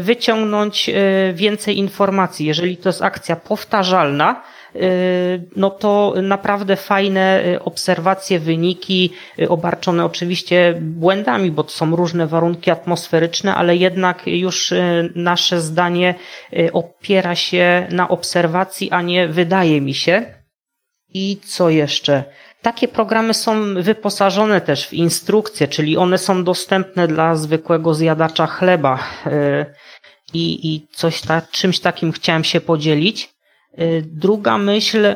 wyciągnąć więcej informacji. Jeżeli to jest akcja powtarzalna, Y, no to naprawdę fajne y, obserwacje, wyniki, y, obarczone oczywiście błędami, bo są różne warunki atmosferyczne, ale jednak już nasze zdanie opiera się na obserwacji, a nie wydaje mi się. I co jeszcze? Takie programy są wyposażone też w instrukcje, czyli one są dostępne dla zwykłego zjadacza chleba. I, i coś ta, czymś takim chciałem się podzielić. Y, druga myśl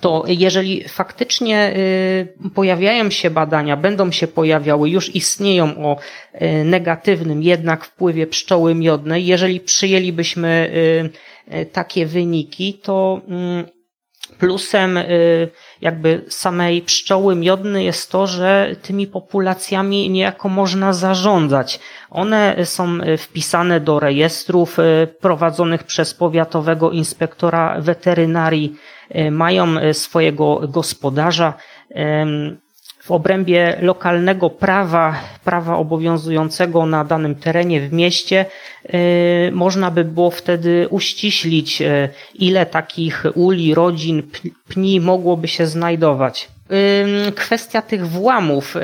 to jeżeli faktycznie y, pojawiają się badania, będą się pojawiały, już istnieją o y, negatywnym jednak wpływie pszczoły miodnej, jeżeli przyjęlibyśmy takie wyniki, to mm, plusem jakby samej pszczoły miodnej jest to, że tymi populacjami niejako można zarządzać. One są wpisane do rejestrów e, prowadzonych przez powiatowego inspektora weterynarii, mają swojego gospodarza. W obrębie lokalnego prawa, prawa obowiązującego na danym terenie w mieście, można by było wtedy uściślić, ile takich uli, rodzin, pni mogłoby się znajdować. Kwestia tych włamów.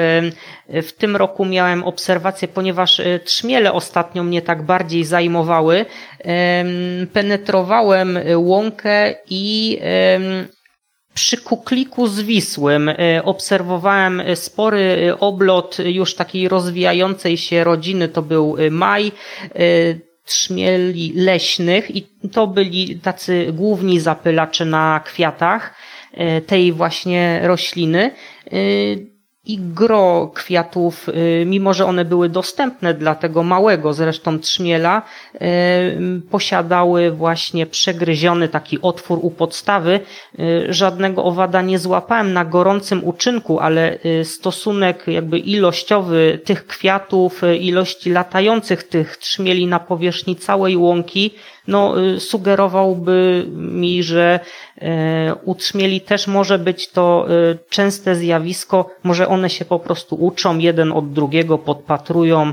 W tym roku miałem obserwację, ponieważ y, trzmiele ostatnio mnie tak bardziej zajmowały. Penetrowałem łąkę i przy Kukliku Zwisłym y, obserwowałem spory oblot już takiej rozwijającej się rodziny. To był maj y, trzmieli leśnych i to byli tacy główni zapylacze na kwiatach. Tej właśnie rośliny. I gro kwiatów, y, mimo że one były dostępne dla tego małego zresztą trzmiela, y, posiadały właśnie przegryziony taki otwór u podstawy. Y, żadnego owada nie złapałem na gorącym uczynku, ale stosunek jakby ilościowy tych kwiatów, ilości latających tych trzmieli na powierzchni całej łąki, no, sugerowałby mi, że u trzmieli też może być to częste zjawisko, może one się po prostu uczą jeden od drugiego, podpatrują.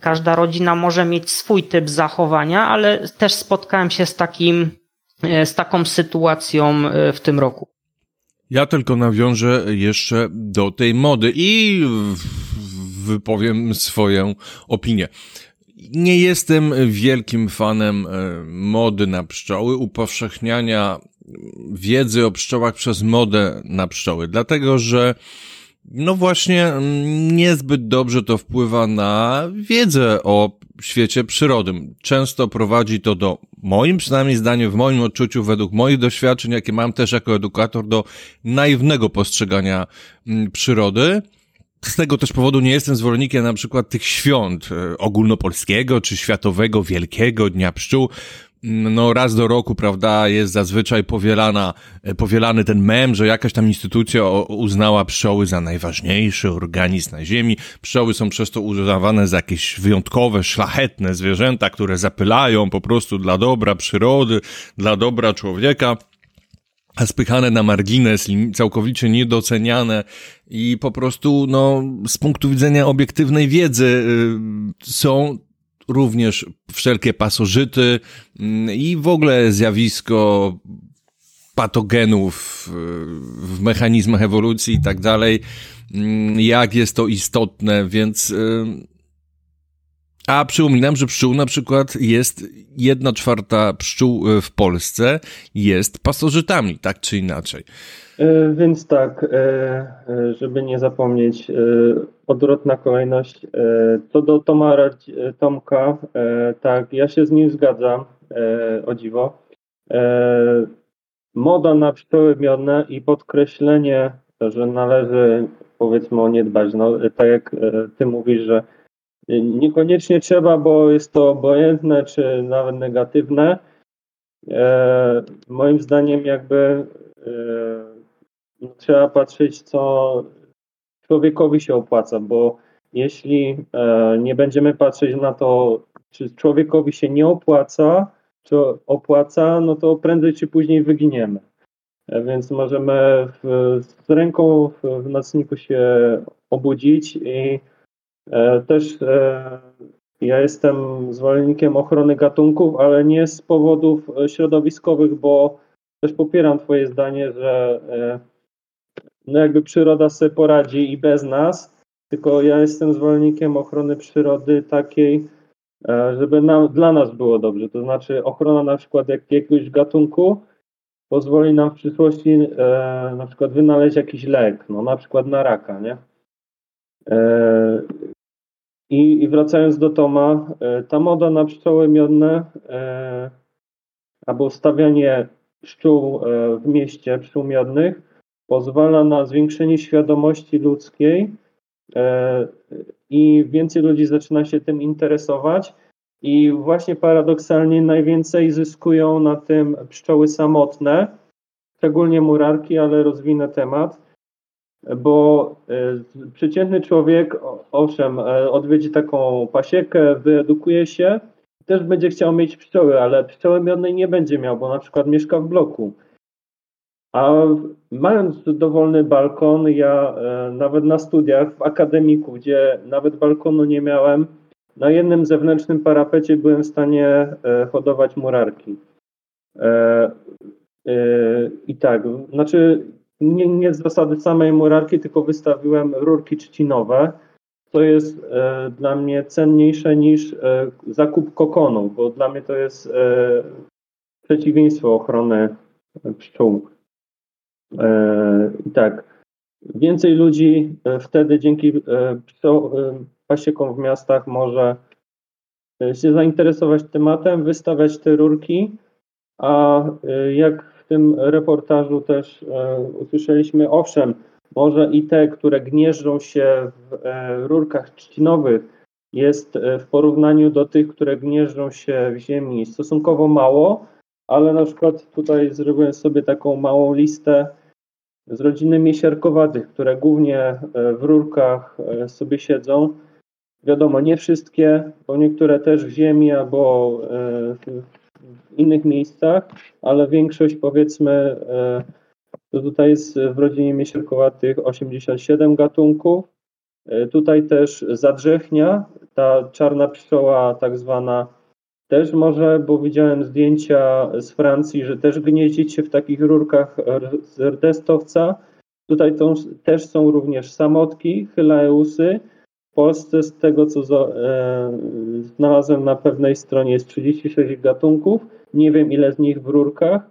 Każda rodzina może mieć swój typ zachowania, ale też spotkałem się z takim, z taką sytuacją w tym roku. Ja tylko nawiążę jeszcze do tej mody i wypowiem swoją opinię. Nie jestem wielkim fanem e, mody na pszczoły, upowszechniania wiedzy o pszczołach przez modę na pszczoły, dlatego że no właśnie, niezbyt dobrze to wpływa na wiedzę o świecie przyrody. Często prowadzi to do, moim przynajmniej zdaniem, w moim odczuciu, według moich doświadczeń, jakie mam też jako edukator, do naiwnego postrzegania mm, przyrody. Z tego też powodu nie jestem zwolennikiem na przykład tych świąt e, ogólnopolskiego czy światowego Wielkiego Dnia Pszczół, no raz do roku, prawda, jest zazwyczaj powielana, e, powielany ten mem, że jakaś tam instytucja uznała pszczoły za najważniejszy organizm na ziemi. Pszczoły są przez to uznawane za jakieś wyjątkowe, szlachetne zwierzęta, które zapylają po prostu dla dobra przyrody, dla dobra człowieka spychane na margines, całkowicie niedoceniane i po prostu, no, z punktu widzenia obiektywnej wiedzy y, są również wszelkie pasożyty mm, i w ogóle zjawisko patogenów w mechanizmach ewolucji i tak dalej, mm, jak jest to istotne, więc y, a przypominam, że pszczół na przykład jest jedna czwarta pszczół y, w Polsce jest pasożytami, tak czy inaczej. E, więc tak, e, e, żeby nie zapomnieć, odwrotna kolejność. Co do Toma, Tomka, tak, ja się z nim zgadzam, o dziwo. Moda na pszczoły miodne i podkreślenie, że należy powiedzmy o nie dbać. No, tak jak ty mówisz, że niekoniecznie trzeba, bo jest to obojętne czy nawet negatywne. Moim zdaniem jakby no, trzeba patrzeć, co człowiekowi się opłaca, bo jeśli e, nie będziemy patrzeć na to, czy człowiekowi się nie opłaca, czy opłaca, no to prędzej czy później wyginiemy. E, więc możemy w, z ręką w, w nocniku się obudzić i e, też e, ja jestem zwolennikiem ochrony gatunków, ale nie z powodów środowiskowych, bo też popieram Twoje zdanie, że e, no jakby przyroda sobie poradzi i bez nas, tylko ja jestem zwolennikiem ochrony przyrody takiej, e, żeby nam, dla nas było dobrze. To znaczy ochrona na przykład jak, jakiegoś gatunku pozwoli nam w przyszłości e, na przykład wynaleźć jakiś lek, no na przykład na raka, nie? E, i, I wracając do Toma, e, ta moda na pszczoły miodne e, albo stawianie pszczół e, w mieście, pszczół miodnych, pozwala na zwiększenie świadomości ludzkiej e, i więcej ludzi zaczyna się tym interesować. I właśnie paradoksalnie najwięcej zyskują na tym pszczoły samotne, szczególnie murarki, ale rozwinę temat, bo e, przeciętny człowiek, owszem, e, odwiedzi taką pasiekę, wyedukuje się, też będzie chciał mieć pszczoły, ale pszczoły miodnej nie będzie miał, bo na przykład mieszka w bloku. A mając dowolny balkon, ja e, nawet na studiach w akademiku, gdzie nawet balkonu nie miałem, na jednym zewnętrznym parapecie byłem w stanie hodować murarki. I tak, znaczy nie, nie z zasady samej murarki, tylko wystawiłem rurki trzcinowe, co jest dla mnie cenniejsze niż zakup kokonu, bo dla mnie to jest przeciwieństwo ochrony pszczół. E, I tak, więcej ludzi e, wtedy dzięki e, pasiekom w miastach może się zainteresować tematem, wystawiać te rurki, a jak w tym reportażu też usłyszeliśmy, owszem, może i te, które gnieżdżą się w rurkach trzcinowych, jest w porównaniu do tych, które gnieżdżą się w ziemi stosunkowo mało, ale na przykład tutaj zrobiłem sobie taką małą listę z rodziny miesiarkowatych, które głównie e, w rurkach e, sobie siedzą. Wiadomo, nie wszystkie, bo niektóre też w ziemi albo e, innych miejscach, ale większość powiedzmy, to tutaj jest w rodzinie miesiarkowatych 87 gatunków. Tutaj też zadrzechnia, ta czarna pszczoła tak zwana też może, bo widziałem zdjęcia z Francji, że też gnieździć się w takich rurkach z rdestowca. Tutaj to, też są również samotki, hylaeusy. W Polsce z tego, co e, znalazłem na pewnej stronie jest 36 gatunków. Nie wiem ile z nich w rurkach,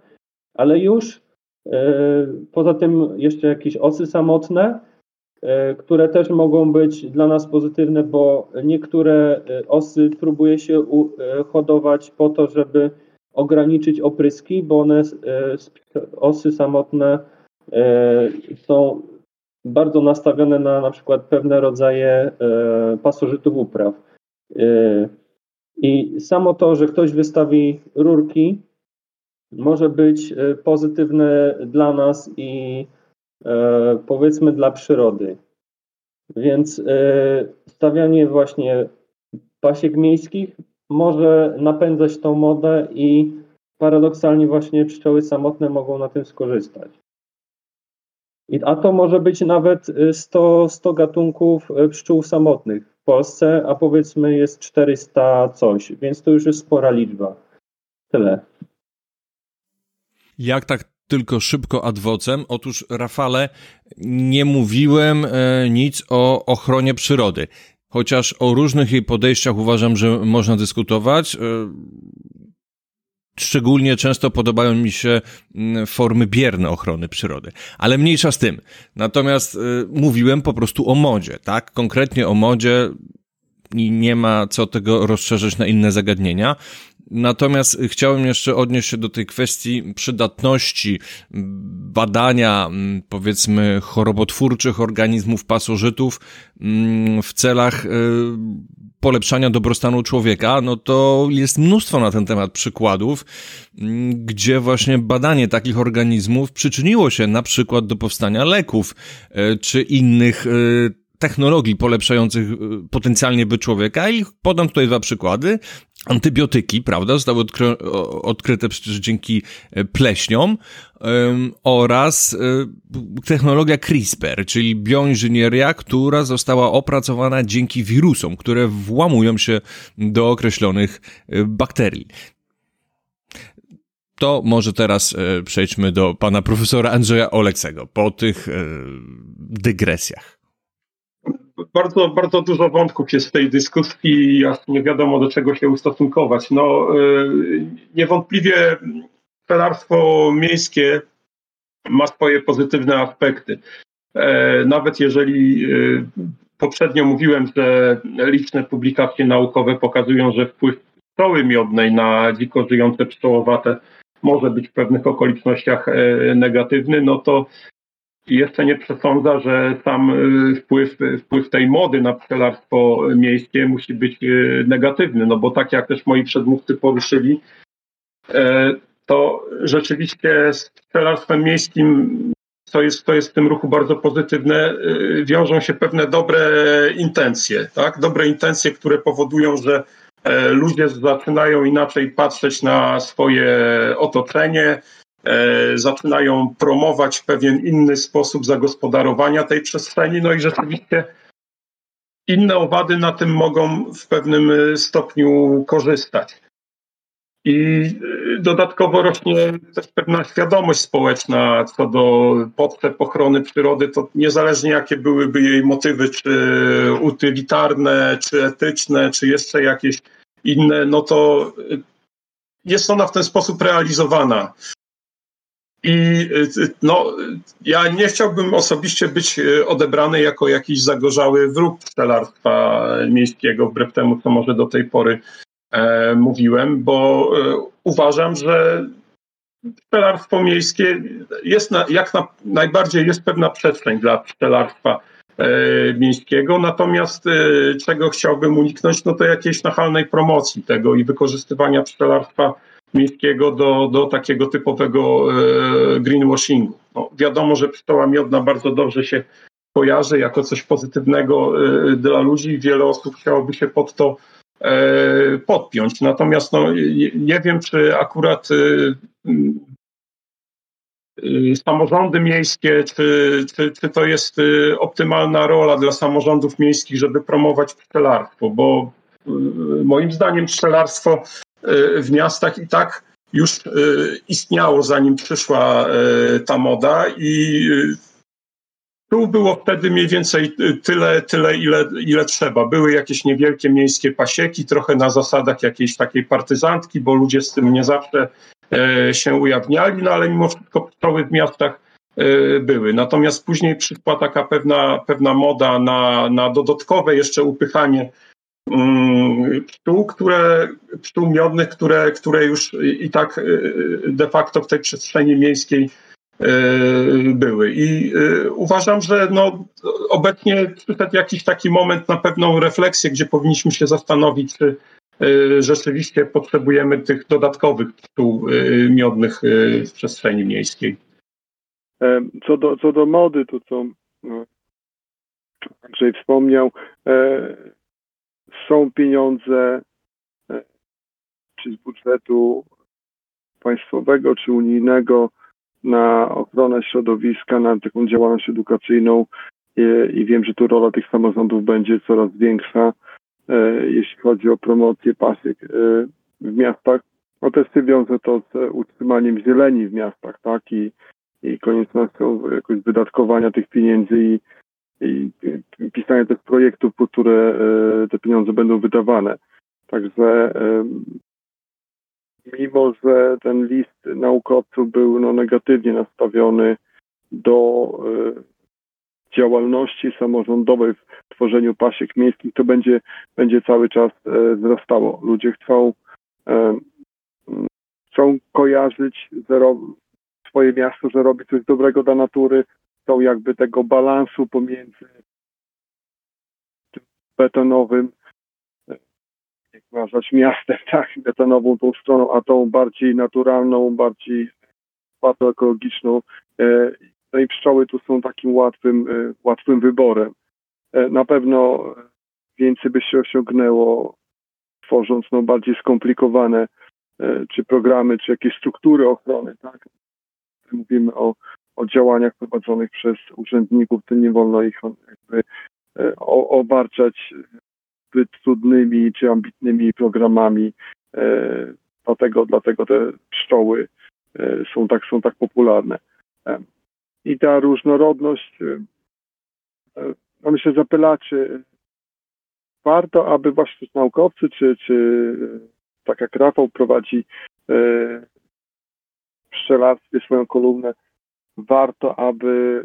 ale już e, poza tym jeszcze jakieś osy samotne E, które też mogą być dla nas pozytywne, bo niektóre e, osy próbuje się hodować po to, żeby ograniczyć opryski, bo one, osy samotne są bardzo nastawione na na przykład pewne rodzaje pasożytów upraw. I samo to, że ktoś wystawi rurki, może być pozytywne dla nas i E, powiedzmy dla przyrody. Więc e, stawianie właśnie pasiek miejskich może napędzać tą modę i paradoksalnie właśnie pszczoły samotne mogą na tym skorzystać. A to może być nawet 100, 100 gatunków e, pszczół samotnych w Polsce, a powiedzmy jest 400 coś, więc to już jest spora liczba. Tyle. Jak tak tylko szybko adwocem. Otóż, Rafale, nie mówiłem e, nic o ochronie przyrody. Chociaż o różnych jej podejściach uważam, że można dyskutować. Szczególnie często podobają mi się mm, formy bierne ochrony przyrody, ale mniejsza z tym. Natomiast y, mówiłem po prostu o modzie, tak? Konkretnie o modzie i nie ma co tego rozszerzyć na inne zagadnienia. Natomiast chciałem jeszcze odnieść się do tej kwestii przydatności badania, mm, powiedzmy, chorobotwórczych organizmów pasożytów mm, w celach y, polepszania dobrostanu człowieka, no to jest mnóstwo na ten temat przykładów, mm, gdzie właśnie badanie takich organizmów przyczyniło się na przykład do powstania leków y, czy innych y, technologii polepszających potencjalnie by człowieka i podam tutaj dwa przykłady. Antybiotyki, prawda, zostały odkry odkryte przecież dzięki e, pleśniom oraz y, technologia CRISPR, czyli bioinżynieria, która została opracowana dzięki wirusom, które włamują się do określonych y, bakterii. To może teraz przejdźmy do pana profesora Andrzeja Oleksego po tych dygresjach bardzo, bardzo dużo wątków jest w tej dyskusji i nie wiadomo do czego się ustosunkować. No, y, niewątpliwie pszczelarstwo miejskie ma swoje pozytywne aspekty. E, nawet jeżeli y, poprzednio mówiłem, że liczne publikacje naukowe pokazują, że wpływ pszczoły miodnej na dziko żyjące pszczołowate może być w pewnych okolicznościach e, negatywny, no to jeszcze nie przesądza, że sam y, wpływ, wpływ tej mody na pszczelarstwo miejskie musi być y, negatywny, no bo tak jak też moi przedmówcy poruszyli, e, to rzeczywiście z pszczelarstwem miejskim, co jest, co jest w tym ruchu bardzo pozytywne, y, wiążą się pewne dobre intencje, tak? Dobre intencje, które powodują, że e, ludzie zaczynają inaczej patrzeć na swoje otoczenie, zaczynają promować pewien inny sposób zagospodarowania tej przestrzeni, no i rzeczywiście inne owady na tym mogą w pewnym stopniu korzystać. I y, dodatkowo rośnie też pewna świadomość społeczna co do potrzeb ochrony przyrody, to niezależnie jakie byłyby jej motywy, czy utylitarne, czy etyczne, czy jeszcze jakieś inne, no to jest ona w ten sposób realizowana. I y, no, ja nie chciałbym osobiście być odebrany jako jakiś zagorzały wróg pszczelarstwa miejskiego, wbrew temu, co może do tej pory E, mówiłem, bo e, uważam, że pszczelarstwo miejskie jest na, jak na, najbardziej jest pewna przestrzeń dla pszczelarstwa e, miejskiego, natomiast czego chciałbym uniknąć, no to jakiejś nachalnej promocji tego i wykorzystywania pszczelarstwa miejskiego do, do takiego typowego greenwashingu. No, wiadomo, że pszczoła miodna bardzo dobrze się kojarzy jako coś pozytywnego dla ludzi. Wiele osób chciałoby się pod to E, podpiąć. Natomiast no, nie wiem, czy akurat samorządy miejskie, czy, czy, czy to jest optymalna rola dla samorządów miejskich, żeby promować pszczelarstwo, bo moim zdaniem pszczelarstwo w miastach i tak już istniało, zanim przyszła ta moda i tu było wtedy mniej więcej tyle, tyle ile, ile trzeba. Były jakieś niewielkie miejskie pasieki, trochę na zasadach jakiejś takiej partyzantki, bo ludzie z tym nie zawsze e, się ujawniali, no ale mimo wszystko pszczoły w miastach e, były. Natomiast później przyszła taka pewna, pewna moda na, na dodatkowe jeszcze upychanie pszczół, które, pszczół miodnych, które, które już i tak e, de facto w tej przestrzeni miejskiej E, były. I e, uważam, że no, obecnie przyszedł jakiś taki moment na pewną refleksję, gdzie powinniśmy się zastanowić, czy e, rzeczywiście potrzebujemy tych dodatkowych pszczół miodnych w przestrzeni miejskiej. Co do, co do mody, to co Andrzej wspomniał, są pieniądze czy z budżetu państwowego, czy unijnego na ochronę środowiska, na taką działalność edukacyjną i, i wiem, że tu rola tych samorządów będzie coraz większa, e, jeśli chodzi o promocję pasiek e, w miastach. No też się wiąże to z utrzymaniem zieleni w miastach, tak, i, i koniecznością jakoś wydatkowania tych pieniędzy i, i, pisania tych projektów, po które e, te pieniądze będą wydawane. Także mimo że ten list naukowców był no, negatywnie nastawiony do y, działalności samorządowej w tworzeniu pasiek miejskich, to będzie, będzie cały czas wzrastało. Ludzie chcą, chcą kojarzyć swoje miasto, że robi coś dobrego dla natury, chcą jakby tego balansu pomiędzy tym betonowym nazwać miastem, tak, betonową tą stroną, a tą bardziej naturalną, bardziej bardzo ekologiczną. E, no i pszczoły tu są takim łatwym, e, łatwym wyborem. E, na pewno więcej by się osiągnęło, tworząc no, bardziej skomplikowane czy programy, czy jakieś struktury ochrony, tak. Mówimy o, o działaniach prowadzonych przez urzędników, to nie wolno ich jakby obarczać zbyt trudnymi czy ambitnymi programami. E, dlatego, dlatego te pszczoły e, są tak, są tak popularne. E, I ta różnorodność, no myślę, zapylaczy, warto, aby właśnie naukowcy, czy, czy tak jak Rafał prowadzi w pszczelarstwie swoją kolumnę, warto, aby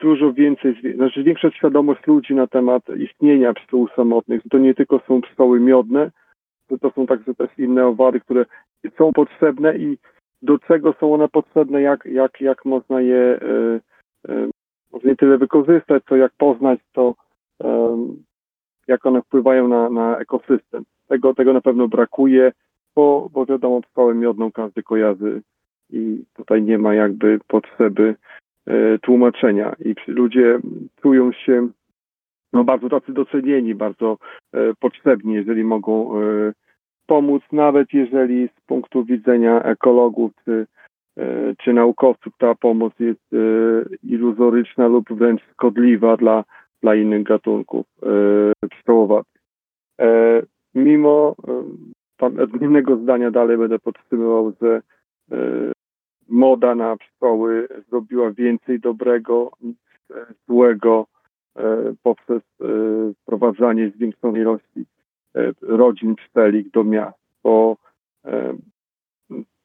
dużo więcej, znaczy większa świadomość ludzi na temat istnienia pszczół samotnych. To nie tylko są pszczoły miodne, to, są także też inne owary, które są potrzebne i do czego są one potrzebne, jak, jak, jak można je y, może nie tyle wykorzystać, co jak poznać to, jak one wpływają na, na ekosystem. Tego, tego na pewno brakuje, bo, bo wiadomo, pszczołę miodną każdy kojarzy i tutaj nie ma jakby potrzeby E, tłumaczenia i ludzie czują się no, bardzo tacy docenieni, bardzo e, potrzebni, jeżeli mogą e, pomóc, nawet jeżeli z punktu widzenia ekologów czy, czy naukowców ta pomoc jest iluzoryczna lub wręcz szkodliwa dla, dla innych gatunków pszczołowatych. Mimo tam odmiennego zdania dalej będę podtrzymywał, że moda na pszczoły zrobiła więcej dobrego niż złego e, poprzez e, wprowadzanie zwiększonej ilości e, rodzin pszczelik do miast. Bo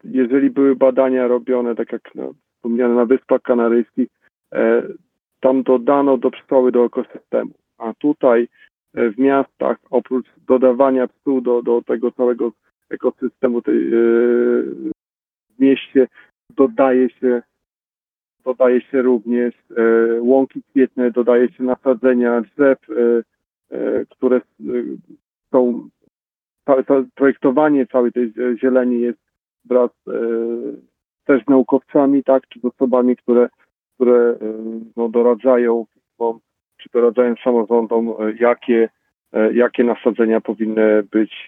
jeżeli były badania robione, tak jak no, wspomniane na Wyspach Kanaryjskich, tam dodano do pszczoły do ekosystemu. A tutaj w miastach, oprócz dodawania pszczół do, do tego całego ekosystemu tej, w mieście, dodaje się dodaje się również e, łąki kwietne, dodaje się nasadzenia drzew, e, e, które są, projektowanie całej tej zieleni jest wraz też z naukowcami, tak, czy z osobami, które, które no, doradzają czy doradzają samorządom, jakie, jakie nasadzenia powinny być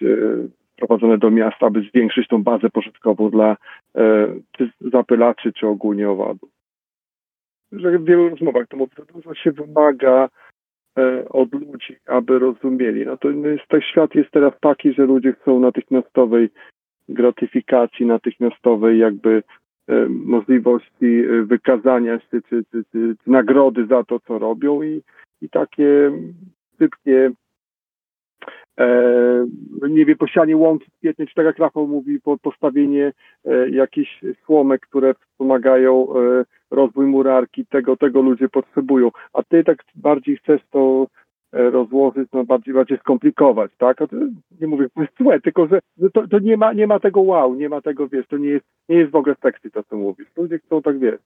wprowadzone do miasta, aby zwiększyć tą bazę pożytkową dla czy zapylaczy, czy ogólnie owadów że w wielu rozmowach to mówię, dużo się wymaga e, od ludzi, aby rozumieli. No to jest, ten świat jest teraz taki, że ludzie chcą natychmiastowej gratyfikacji, natychmiastowej jakby e, możliwości e, wykazania się, czy, czy, czy, czy, nagrody za to, co robią i, i takie szybkie e, nie wiem, posianie łąki kwietnej, czy tak jak Rafał mówi, postawienie e, jakichś słomek, które wspomagają e, rozwój murarki, tego, tego ludzie potrzebują, a ty tak bardziej chcesz to e, rozłożyć, no bardziej, bardziej skomplikować, tak? nie mówię, to jest złe, tylko że to, to nie, ma, nie ma tego wow, nie ma tego, wiesz, to nie jest, nie jest w ogóle sexy to, co mówisz. Ludzie chcą tak, wiesz,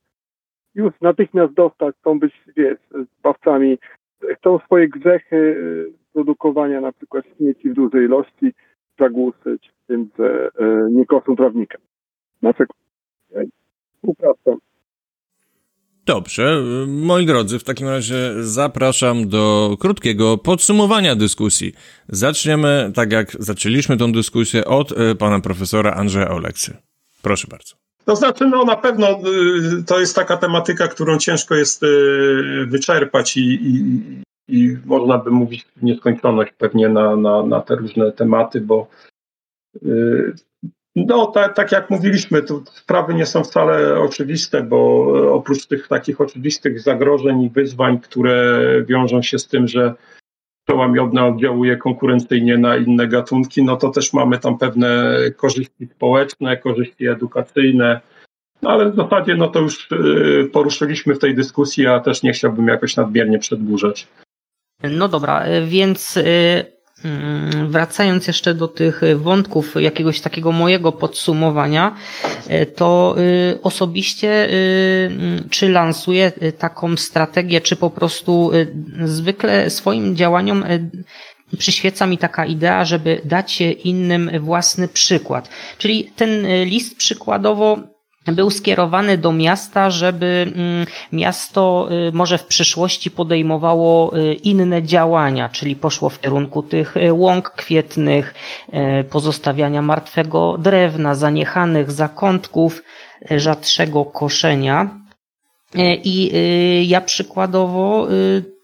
już natychmiast dostać, chcą być, wiesz, zbawcami, chcą swoje grzechy produkowania na przykład śmieci w dużej ilości zagłuszyć tym, że e, nie koszą trawnika. Dlaczego? Współpraca. Dobrze, moi drodzy, w takim razie zapraszam do krótkiego podsumowania dyskusji. Zaczniemy, tak jak zaczęliśmy tę dyskusję, od e, pana profesora Andrzeja Oleksy. Proszę bardzo. To znaczy, no na pewno to jest taka tematyka, którą ciężko jest wyczerpać i, i, i można by mówić w nieskończoność pewnie na, na, na te różne tematy, bo y, no, tak, tak jak mówiliśmy, tu sprawy nie są wcale oczywiste, bo oprócz tych takich oczywistych zagrożeń i wyzwań, które wiążą się z tym, że pszczoła miodna oddziałuje konkurencyjnie na inne gatunki, no to też mamy tam pewne korzyści społeczne, korzyści edukacyjne, no ale w zasadzie no to już y, poruszyliśmy w tej dyskusji, a też nie chciałbym jakoś nadmiernie przedłużać. No dobra, więc y, mm, wracając jeszcze do tych wątków, jakiegoś takiego mojego podsumowania, y, to osobiście czy lansuję taką strategię, czy po prostu zwykle swoim działaniom przyświeca mi taka idea, żeby dać innym własny przykład. Czyli ten list przykładowo był skierowany do miasta, żeby mm, miasto y, może w przyszłości podejmowało y, inne działania, czyli poszło w kierunku tych y, łąk kwietnych, pozostawiania martwego drewna, zaniechanych zakątków, rzadszego koszenia. I ja przykładowo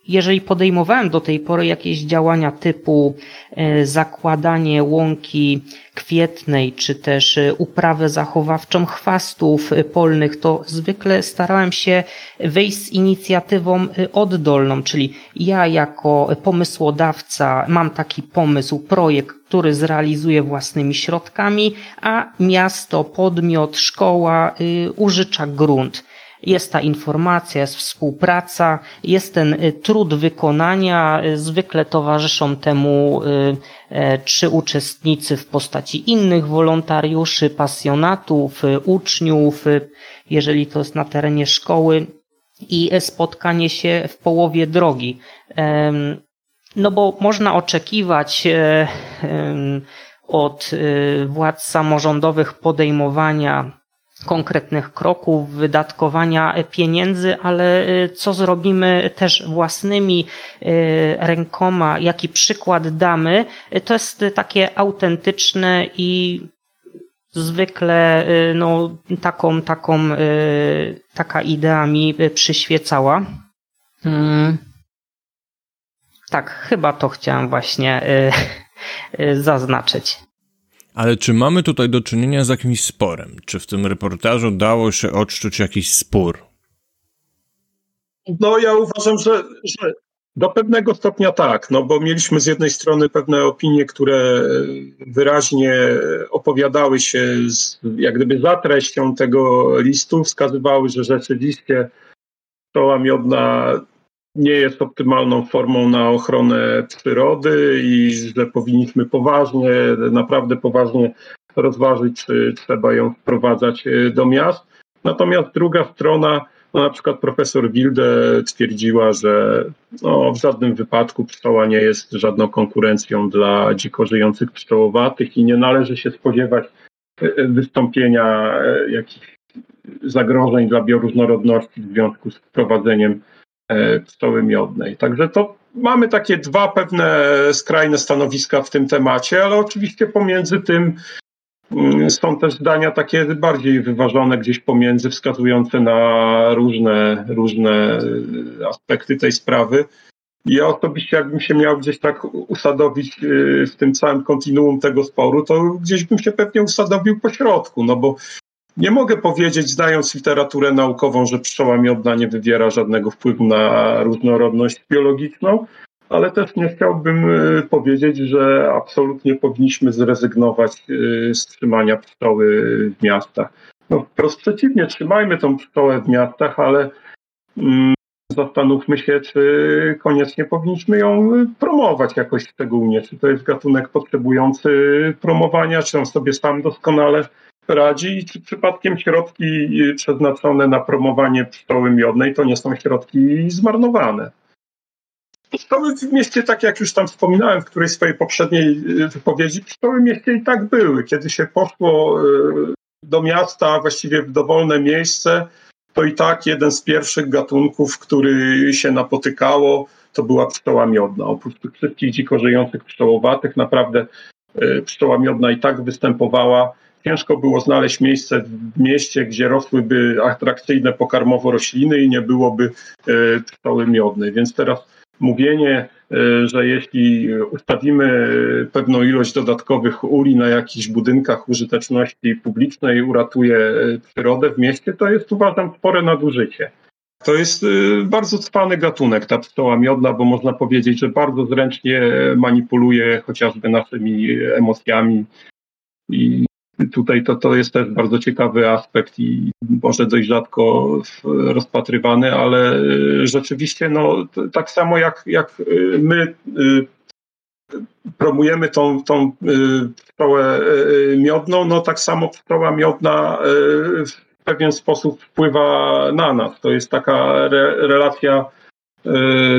jeżeli podejmowałem do tej pory jakieś działania typu e, zakładanie łąki kwietnej, czy też e, uprawę zachowawczą chwastów e, polnych, to zwykle starałem się wyjść z inicjatywą oddolną, czyli ja jako pomysłodawca mam taki pomysł, projekt, który zrealizuję własnymi środkami, a miasto, podmiot, szkoła użycza grunt jest ta informacja, jest współpraca, jest ten y, trud wykonania. Zwykle towarzyszą temu y, e, uczestnicy w postaci innych wolontariuszy, pasjonatów, y, uczniów, jeżeli to jest na terenie szkoły i spotkanie się w połowie drogi. No bo można oczekiwać e, od władz samorządowych podejmowania konkretnych kroków, wydatkowania pieniędzy, ale co zrobimy też własnymi rękoma, jaki przykład damy, to jest takie autentyczne i zwykle no, taką, taką, taka idea mi przyświecała. Hmm. Tak, chyba to chciałem właśnie zaznaczyć. Ale czy mamy tutaj do czynienia z jakimś sporem? Czy w tym reportażu dało się odczuć jakiś spór? No, ja uważam, że, że do pewnego stopnia tak, no bo mieliśmy z jednej strony pewne opinie, które wyraźnie opowiadały się z, jak gdyby za treścią tego listu, wskazywały, że rzeczywiście szkoła miodna nie jest optymalną formą na ochronę przyrody i że powinniśmy poważnie, naprawdę poważnie rozważyć, czy trzeba ją wprowadzać e, do miast. Natomiast druga strona, no na przykład profesor Wilde twierdziła, że no, w żadnym wypadku pszczoła nie jest żadną konkurencją dla dziko żyjących pszczołowatych i nie należy się spodziewać e, wystąpienia e, jakichś zagrożeń dla bioróżnorodności w związku z wprowadzeniem pszczoły miodnej. Także to mamy takie dwa pewne skrajne stanowiska w tym temacie, ale oczywiście pomiędzy tym mm, są też zdania takie bardziej wyważone gdzieś pomiędzy, wskazujące na różne, różne e, aspekty tej sprawy. Ja osobiście, jakbym się miał gdzieś tak usadowić e, w tym całym kontinuum tego sporu, to gdzieś bym się pewnie usadowił po środku, no bo nie mogę powiedzieć, znając literaturę naukową, że pszczoła miodna nie wywiera żadnego wpływu na różnorodność biologiczną, ale też nie chciałbym y, powiedzieć, że absolutnie powinniśmy zrezygnować y, z trzymania pszczoły w miastach. No, wprost przeciwnie, trzymajmy tą pszczołę w miastach, ale mm, zastanówmy się, czy koniecznie powinniśmy ją promować jakoś szczególnie. Czy to jest gatunek potrzebujący promowania, czy on sobie sam doskonale radzi i czy przypadkiem środki przeznaczone na promowanie pszczoły miodnej to nie są środki zmarnowane. Pszczoły w mieście, tak jak już tam wspominałem w którejś swojej poprzedniej y, wypowiedzi, pszczoły w mieście i tak były. Kiedy się poszło y, do miasta, właściwie w dowolne miejsce, to i tak jeden z pierwszych gatunków, który się napotykało, to była pszczoła miodna. Oprócz tych wszystkich dziko żyjących pszczołowatych, naprawdę y, pszczoła miodna i tak występowała ciężko było znaleźć miejsce w mieście, gdzie rosłyby atrakcyjne pokarmowo rośliny i nie byłoby e, pszczoły miodnej. Więc teraz mówienie, e, że jeśli ustawimy pewną ilość dodatkowych uli na jakichś budynkach użyteczności publicznej, uratuje e, przyrodę w mieście, to jest uważam spore nadużycie. To jest bardzo cwany gatunek, ta pszczoła miodna, bo można powiedzieć, że bardzo zręcznie manipuluje chociażby naszymi emocjami i Tutaj to, to jest też bardzo ciekawy aspekt i może dość rzadko rozpatrywany, ale y, rzeczywiście no, tak samo jak, jak y, my y, promujemy tą, tą pszczołę miodną, no tak samo pszczoła miodna w pewien sposób wpływa na nas. To jest taka re, relacja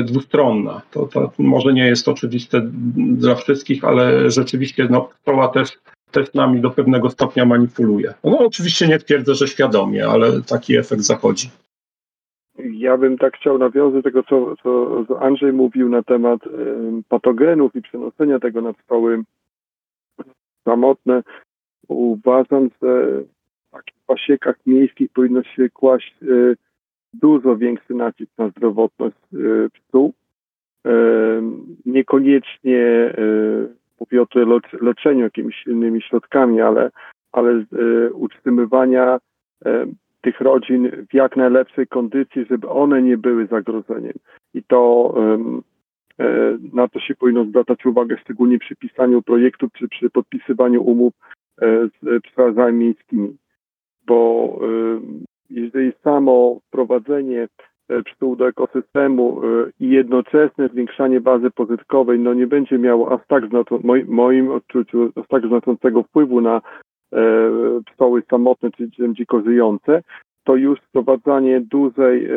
dwustronna. To, to może nie jest oczywiste dla wszystkich, ale rzeczywiście no, pszczoła też też nami do pewnego stopnia manipuluje. No oczywiście nie twierdzę, że świadomie, ale taki efekt zachodzi. Ja bym tak chciał nawiązać do tego, co, co Andrzej mówił na temat patogenów i przenoszenia tego na pszczoły samotne. Uważam, że w takich pasiekach miejskich powinno się kłaść e, dużo większy nacisk na zdrowotność e. Niekoniecznie e, mówię o tutaj leczeniu jakimiś innymi środkami, ale, ale y, utrzymywania y, tych rodzin w jak najlepszej kondycji, żeby one nie były zagrożeniem. I to y, na to się powinno zwracać uwagę, szczególnie przy pisaniu projektów czy przy podpisywaniu umów z przełazami miejskimi. Bo jeżeli samo wprowadzenie E, pszczół do ekosystemu e, i jednoczesne zwiększanie bazy pozytkowej no nie będzie miało aż tak w moim odczuciu aż tak znaczącego wpływu na e, pszczoły samotne czy dziko żyjące, to już wprowadzanie dużej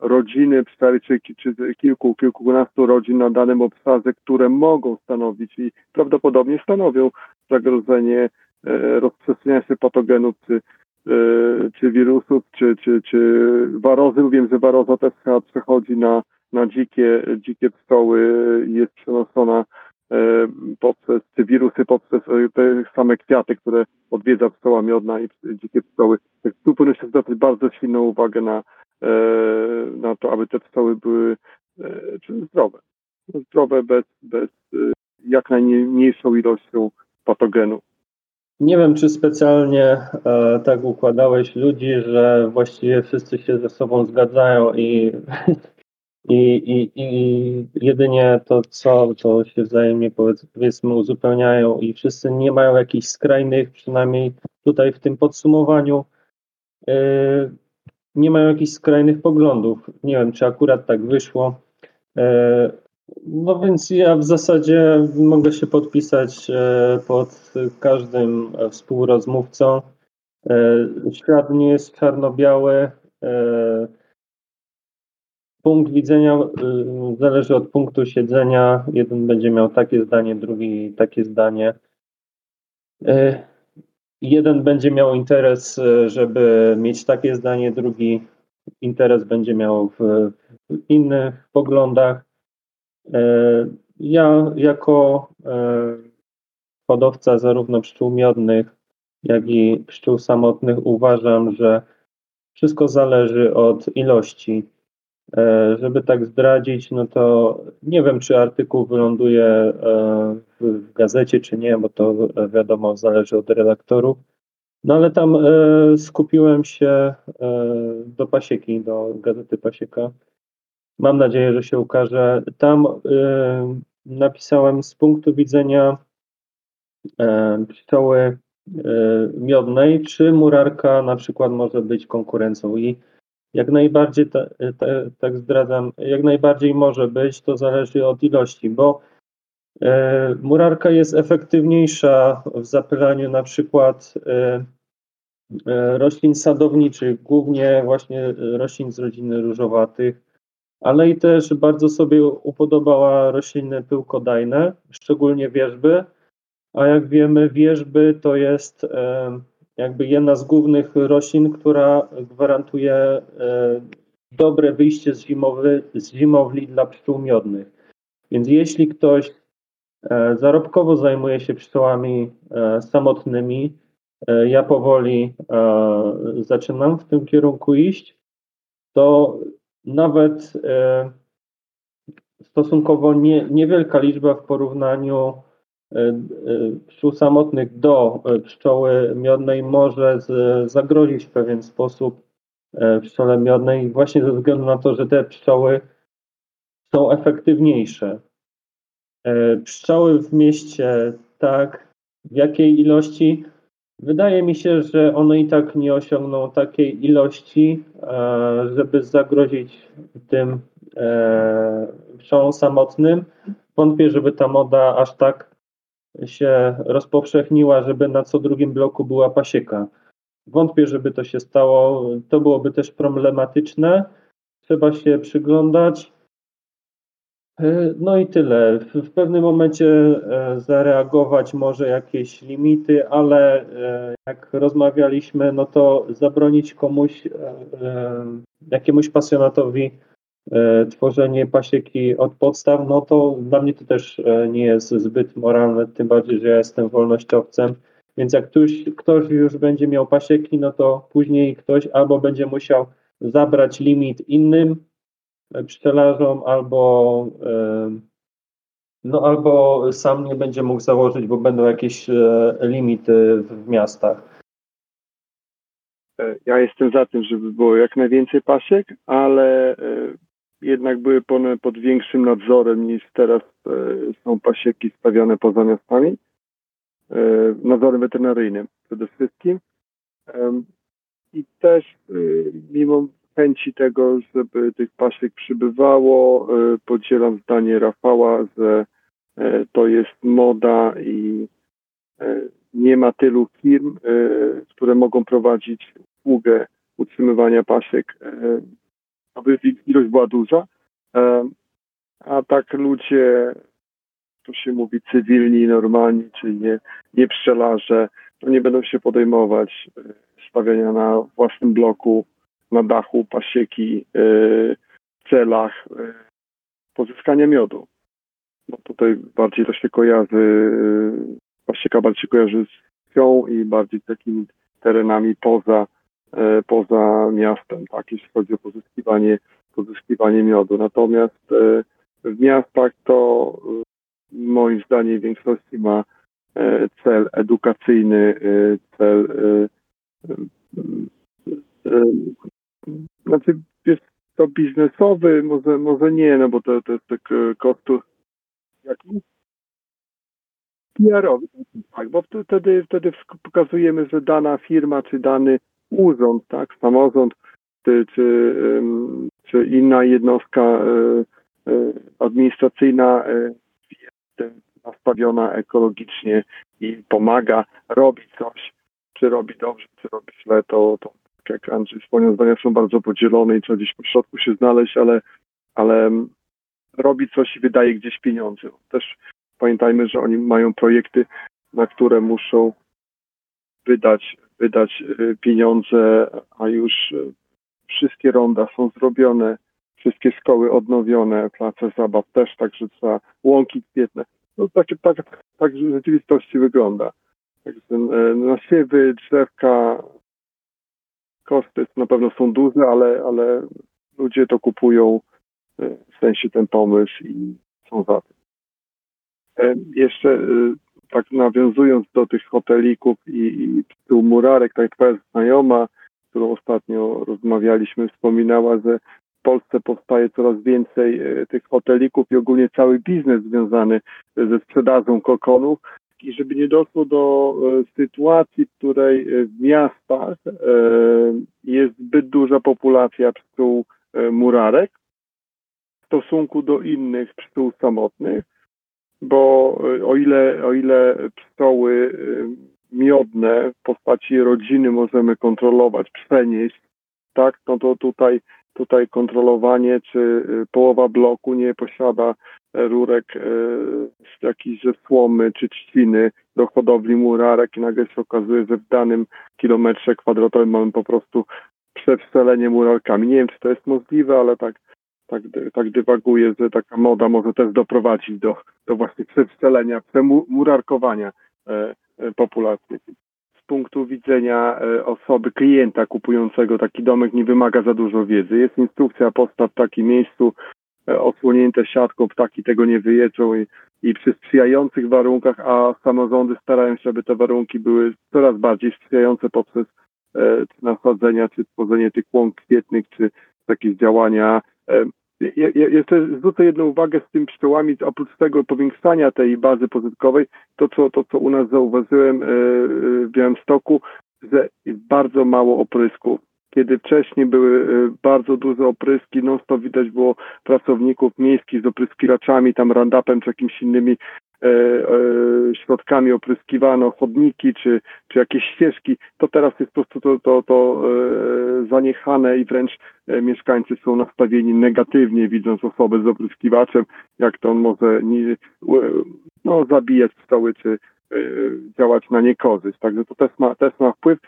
rodziny, czy, czy kilku, kilkunastu rodzin na danym obszarze, które mogą stanowić i prawdopodobnie stanowią zagrożenie rozprzestrzeniania się patogenów czy czy wirusów, czy, czy, czy warozy. Wiem, że waroza też przechodzi na, na dzikie, dzikie pszczoły i jest przenoszona poprzez, czy wirusy poprzez te same kwiaty, które odwiedza pszczoła miodna i dzikie pszczoły. Tak tu powinno się zwracać bardzo silną uwagę na, na to, aby te pszczoły były zdrowe. Zdrowe bez, bez jak najmniejszą ilością patogenów. Nie wiem, czy specjalnie e, tak układałeś ludzi, że właściwie wszyscy się ze sobą zgadzają i, i, i, i jedynie to, co to się wzajemnie powiedzmy uzupełniają i wszyscy nie mają jakichś skrajnych, przynajmniej tutaj w tym podsumowaniu, e, nie mają jakichś skrajnych poglądów. Nie wiem, czy akurat tak wyszło. E, no więc ja w zasadzie mogę się podpisać e, pod każdym współrozmówcą. E, świat nie jest czarno-biały. E, punkt widzenia zależy od punktu siedzenia. Jeden będzie miał takie zdanie, drugi takie zdanie. Jeden będzie miał interes, żeby mieć takie zdanie, drugi interes będzie miał w innych poglądach. E, ja jako e, hodowca zarówno pszczół miodnych, jak i pszczół samotnych uważam, że wszystko zależy od ilości. E, żeby tak zdradzić, no to nie wiem, czy artykuł wyląduje w gazecie, czy nie, bo to wiadomo, zależy od redaktorów. No ale tam skupiłem się do pasieki, do gazety Pasieka Mam nadzieję, że się ukaże. Tam y, napisałem z punktu widzenia y, pszczoły y, miodnej, czy murarka na przykład może być konkurencją i jak najbardziej, ta, ta, tak zdradzam, jak najbardziej może być, to zależy od ilości, bo e, murarka jest efektywniejsza w zapylaniu na przykład e, e, roślin sadowniczych, głównie właśnie roślin z rodziny różowatych, ale i też bardzo sobie upodobała rośliny pyłkodajne, szczególnie wierzby, a jak wiemy wierzby to jest e, jakby jedna z głównych roślin, która gwarantuje e, dobre wyjście z, zimowy, z zimowli dla pszczół miodnych. Więc jeśli ktoś e, zarobkowo zajmuje się pszczołami samotnymi, ja powoli zaczynam w tym kierunku iść, to nawet e, stosunkowo nie, niewielka liczba w porównaniu e, e, pszczół samotnych do pszczoły miodnej może z, zagrozić w pewien sposób pszczole miodnej właśnie ze względu na to, że te pszczoły są efektywniejsze. Pszczoły w mieście, tak, w jakiej ilości Wydaje mi się, że one i tak nie osiągną takiej ilości, e, żeby zagrozić tym pszczołom e, samotnym. Wątpię, żeby ta moda aż tak się rozpowszechniła, żeby na co drugim bloku była pasieka. Wątpię, żeby to się stało. To byłoby też problematyczne. Trzeba się przyglądać. E, no i tyle. W pewnym momencie e, zareagować może jakieś limity, ale e, jak rozmawialiśmy, no to zabronić komuś, jakiemuś pasjonatowi tworzenie pasieki od podstaw, no to dla mnie to też nie jest zbyt moralne, tym bardziej, że ja jestem wolnościowcem. Więc jak ktoś, ktoś już będzie miał pasieki, no to później ktoś albo będzie musiał zabrać limit innym, pszczelarzom, albo, no, albo sam nie będzie mógł założyć, bo będą jakieś e, limity w miastach. E, ja jestem za tym, żeby było jak najwięcej pasiek, ale e, jednak były one pod większym nadzorem niż teraz są pasieki stawiane poza miastami. Nadzorem weterynaryjnym przede wszystkim. I też mimo chęci tego, żeby tych pasiek przybywało. E, podzielam zdanie Rafała, że e, to jest moda i e, nie ma tylu firm, które mogą prowadzić usługę utrzymywania pasiek, aby ilość była duża. A tak ludzie, to się mówi cywilni, normalni, czyli nie, nie pszczelarze, to nie będą się podejmować ustawiania na własnym bloku, na dachu pasieki, w celach pozyskania miodu. Bo tutaj bardziej to się kojarzy, pasieka bardziej się kojarzy z wsią i bardziej z takimi terenami poza, poza miastem, tak, jeśli chodzi o pozyskiwanie, pozyskiwanie miodu. Natomiast w miastach to moim zdaniem w większości ma cel edukacyjny, cel znaczy jest to biznesowy, może, może nie, no bo to, to jest tak kosztu jaki? PR-owy, tak, bo wtedy, wtedy pokazujemy, że dana firma czy dany urząd, tak, samorząd czy, czy, czy inna jednostka administracyjna nastawiona ekologicznie i pomaga, robi coś, czy robi dobrze, czy robi źle, to, to tak Andrzej wspomniał, zdania są bardzo podzielone i trzeba gdzieś po środku się znaleźć, ale, ale robi coś i wydaje gdzieś pieniądze. Też pamiętajmy, że oni mają projekty, na które muszą wydać, wydać y, pieniądze, a już y, wszystkie ronda są zrobione, wszystkie szkoły odnowione, place zabaw też, także trzeba łąki kwietne. No tak, tak, tak w rzeczywistości wygląda. Także e, nasiewy, drzewka, koszty na pewno są duże, ale, ale ludzie to kupują, e, w sensie ten pomysł i są za tym. E, jeszcze tak nawiązując do tych hotelików i, i pszczół murarek, tak twoja znajoma, którą ostatnio rozmawialiśmy, wspominała, że Polsce powstaje coraz więcej e, tych hotelików i ogólnie cały biznes związany ze sprzedażą kokonów i żeby nie doszło do e, sytuacji, w której w miastach e, jest zbyt duża populacja pszczół murarek w stosunku do innych pszczół samotnych, bo o ile, o ile pszczoły miodne w postaci rodziny możemy kontroloć, przenieść, tak, no to tutaj tutaj kontrolowanie, czy y, połowa bloku nie posiada e, rurek e, z jakiejś ze słomy czy trzciny do hodowli murarek i nagle się okazuje, że w danym kilometrze kwadratowym mamy po prostu przewselenie murarkami. Nie wiem, czy to jest możliwe, ale tak, tak, tak dywaguje, że taka moda może też doprowadzić do, do właśnie przewselenia, przemurarkowania e, populacji punktu widzenia e, osoby, klienta kupującego taki domek nie wymaga za dużo wiedzy. Jest instrukcja postaw w takim miejscu, e, osłonięte siatką, ptaki tego nie wyjedzą i, i przy sprzyjających warunkach, a samorządy starają się, aby te warunki były coraz bardziej sprzyjające poprzez e, nasadzenia, czy tworzenie tych łąk kwietnych, czy jakieś działania e, jeszcze zwrócę jedną uwagę z tym pszczołami, oprócz tego powiększania tej bazy pozytkowej, to co, to, co u nas zauważyłem e, e, w Białymstoku, że bardzo mało oprysków. Kiedy wcześniej były e, bardzo duże opryski, non stop widać było pracowników miejskich z opryskiwaczami, tam randapem czy jakimiś innymi środkami opryskiwano chodniki czy, czy jakieś ścieżki, to teraz jest po prostu to, to, to e, zaniechane i wręcz mieszkańcy są nastawieni negatywnie, widząc osobę z opryskiwaczem, jak to on może nie, no, zabijać pszczoły czy działać na niekorzyść. Także to też ma, też ma wpływ.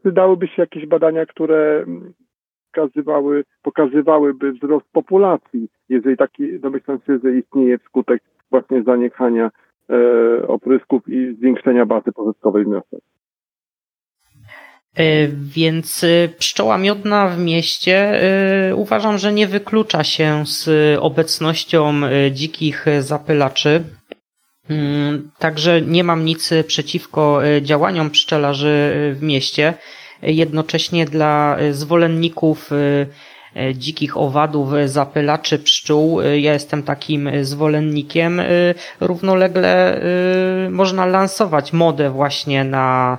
Przydałyby się jakieś badania, które pokazywały, pokazywałyby wzrost populacji, jeżeli taki, domyślam się, że istnieje wskutek właśnie zaniechania e, oprysków i zwiększenia bazy pożytkowej w miastach. E, więc e, pszczoła miodna w mieście uważam, że nie wyklucza się z obecnością dzikich zapylaczy. Mm, także nie mam nic przeciwko działaniom pszczelarzy w mieście. Jednocześnie dla zwolenników dzikich owadów, e, zapylaczy pszczół. E, ja jestem takim zwolennikiem. Równolegle można lansować modę właśnie na,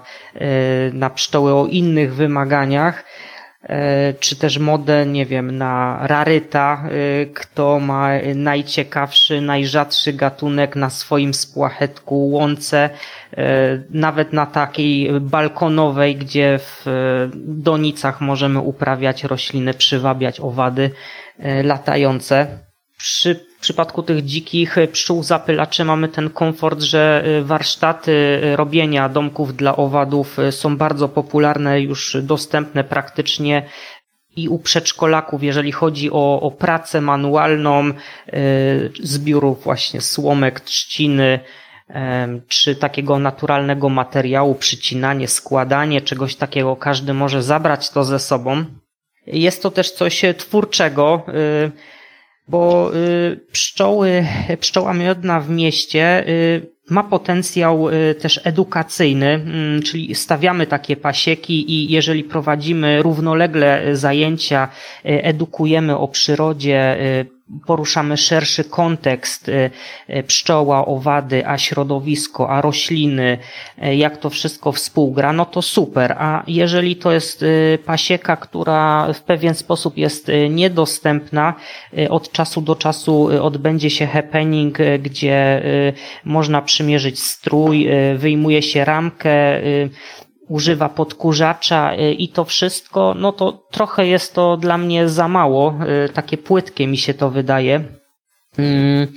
na pszczoły o innych wymaganiach E, czy też modę, nie wiem, na raryta, e, kto ma najciekawszy, najrzadszy gatunek na swoim spłachetku, łące, e, nawet na takiej balkonowej, gdzie w donicach możemy uprawiać rośliny, przywabiać owady latające. przy przypadku tych dzikich pszczół zapylaczy mamy ten komfort, że warsztaty robienia domków dla owadów są bardzo popularne, już dostępne praktycznie i u przedszkolaków, jeżeli chodzi o, o pracę manualną, zbiórów właśnie słomek, trzciny, czy takiego naturalnego materiału, przycinanie, składanie, czegoś takiego, każdy może zabrać to ze sobą. Jest to też coś twórczego, y, bo y, pszczoły, pszczoła miodna w mieście y, ma potencjał też edukacyjny, mm, czyli stawiamy takie pasieki i jeżeli prowadzimy równolegle zajęcia, edukujemy o przyrodzie, poruszamy szerszy kontekst y, y, pszczoła, owady, a środowisko, a rośliny, y, jak to wszystko współgra, no to super. A jeżeli to jest pasieka, która w pewien sposób jest niedostępna, od czasu do czasu odbędzie się happening, gdzie można przymierzyć strój, wyjmuje się ramkę, używa podkurzacza y, i to wszystko, no to trochę jest to dla mnie za mało, y, takie płytkie mi się to wydaje. Mm.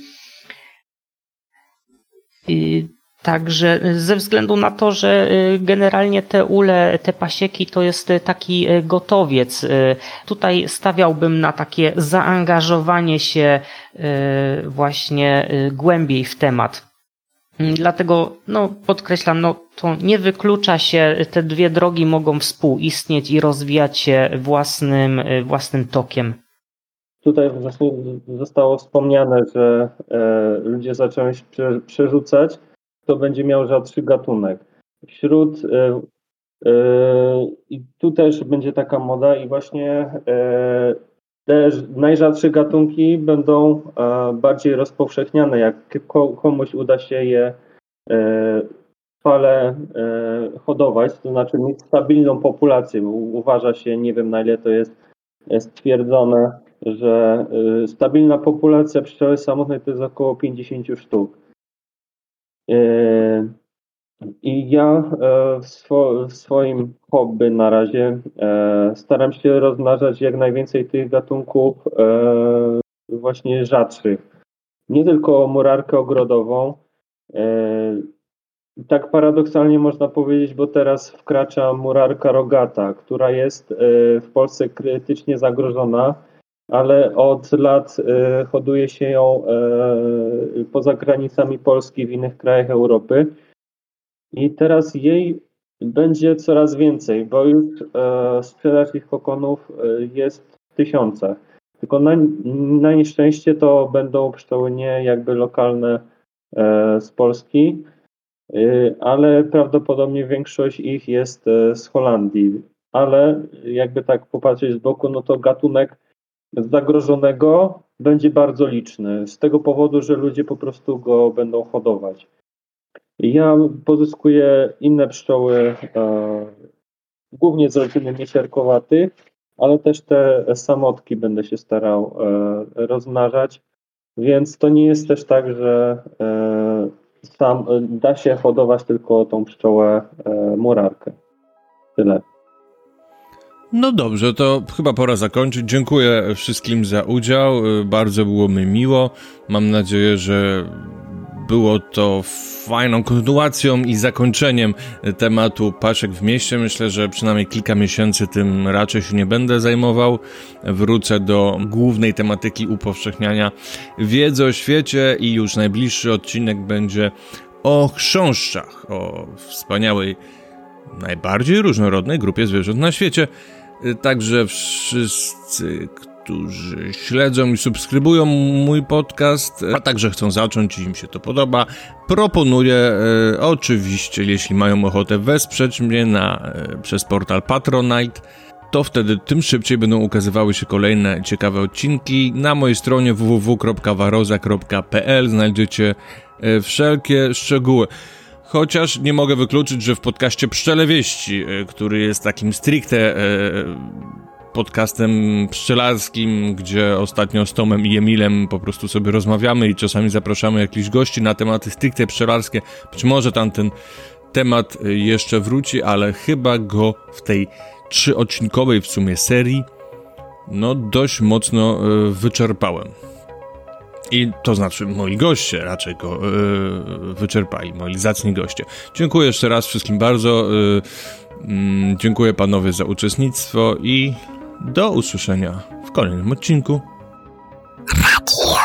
Także ze względu na to, że y, generalnie te ule, te pasieki to jest taki gotowiec. Tutaj stawiałbym na takie zaangażowanie się właśnie głębiej w temat. Mm, dlatego no, podkreślam, no, to nie wyklucza się, te dwie drogi mogą współistnieć i rozwijać się własnym, y, własnym tokiem. Tutaj właśnie zostało wspomniane, że e, ludzie zaczęły się przerzucać, kto będzie miał rzadszy gatunek. Wśród e, e, i tu też będzie taka moda i właśnie e, te najrzadsze gatunki będą e, bardziej rozpowszechniane, jak komuś uda się je e, fale e, hodować, to znaczy mieć stabilną populację. Uważa się, nie wiem na ile to jest stwierdzone, że stabilna populacja pszczoły samotnej to jest około 50 sztuk. I ja e, w, swo, w, swoim hobby na razie e, staram się rozmnażać jak najwięcej tych gatunków e, właśnie rzadszych. Nie tylko murarkę ogrodową. Tak paradoksalnie można powiedzieć, bo teraz wkracza murarka rogata, która jest w Polsce krytycznie zagrożona, ale od lat hoduje się ją poza granicami Polski w innych krajach Europy. I teraz jej będzie coraz więcej, bo już e, sprzedaż ich kokonów e, jest w tysiącach. Tylko na, na nieszczęście to będą pszczoły jakby lokalne e, z Polski, e, ale prawdopodobnie większość ich jest e, z Holandii. Ale jakby tak popatrzeć z boku, no to gatunek zagrożonego będzie bardzo liczny, z tego powodu, że ludzie po prostu go będą hodować. Ja pozyskuję inne pszczoły, e, głównie z rodziny miesiarkowatych, ale też te samotki będę się starał e, rozmnażać, więc to nie jest też tak, że e, sam, da się hodować tylko tą pszczołę murarkę. Tyle. No dobrze, to chyba pora zakończyć. Dziękuję wszystkim za udział. Bardzo było mi miło. Mam nadzieję, że było to fajną kontynuacją i zakończeniem tematu paszek w mieście. Myślę, że przynajmniej kilka miesięcy tym raczej się nie będę zajmował. Wrócę do głównej tematyki upowszechniania wiedzy o świecie i już najbliższy odcinek będzie o chrząszczach, o wspaniałej, najbardziej różnorodnej grupie zwierząt na świecie. Także wszyscy, którzy śledzą i subskrybują mój podcast, a także chcą zacząć i im się to podoba, proponuję e, oczywiście, jeśli mają ochotę wesprzeć mnie na, e, przez portal Patronite, to wtedy tym szybciej będą ukazywały się kolejne ciekawe odcinki. Na mojej stronie www.waroza.pl znajdziecie e, wszelkie szczegóły. Chociaż nie mogę wykluczyć, że w podcaście Pszczele Wieści, e, który jest takim stricte e, podcastem pszczelarskim, gdzie ostatnio z Tomem i Emilem po prostu sobie rozmawiamy i czasami zapraszamy jakichś gości na tematy stricte pszczelarskie. Być może tam ten temat jeszcze wróci, ale chyba go w tej trzyodcinkowej w sumie serii no dość mocno e, wyczerpałem. I to znaczy moi goście raczej go yy, wyczerpali, moi zacni goście. Dziękuję jeszcze raz wszystkim bardzo. Yy, dziękuję panowie za uczestnictwo i do usłyszenia w kolejnym odcinku. Radio.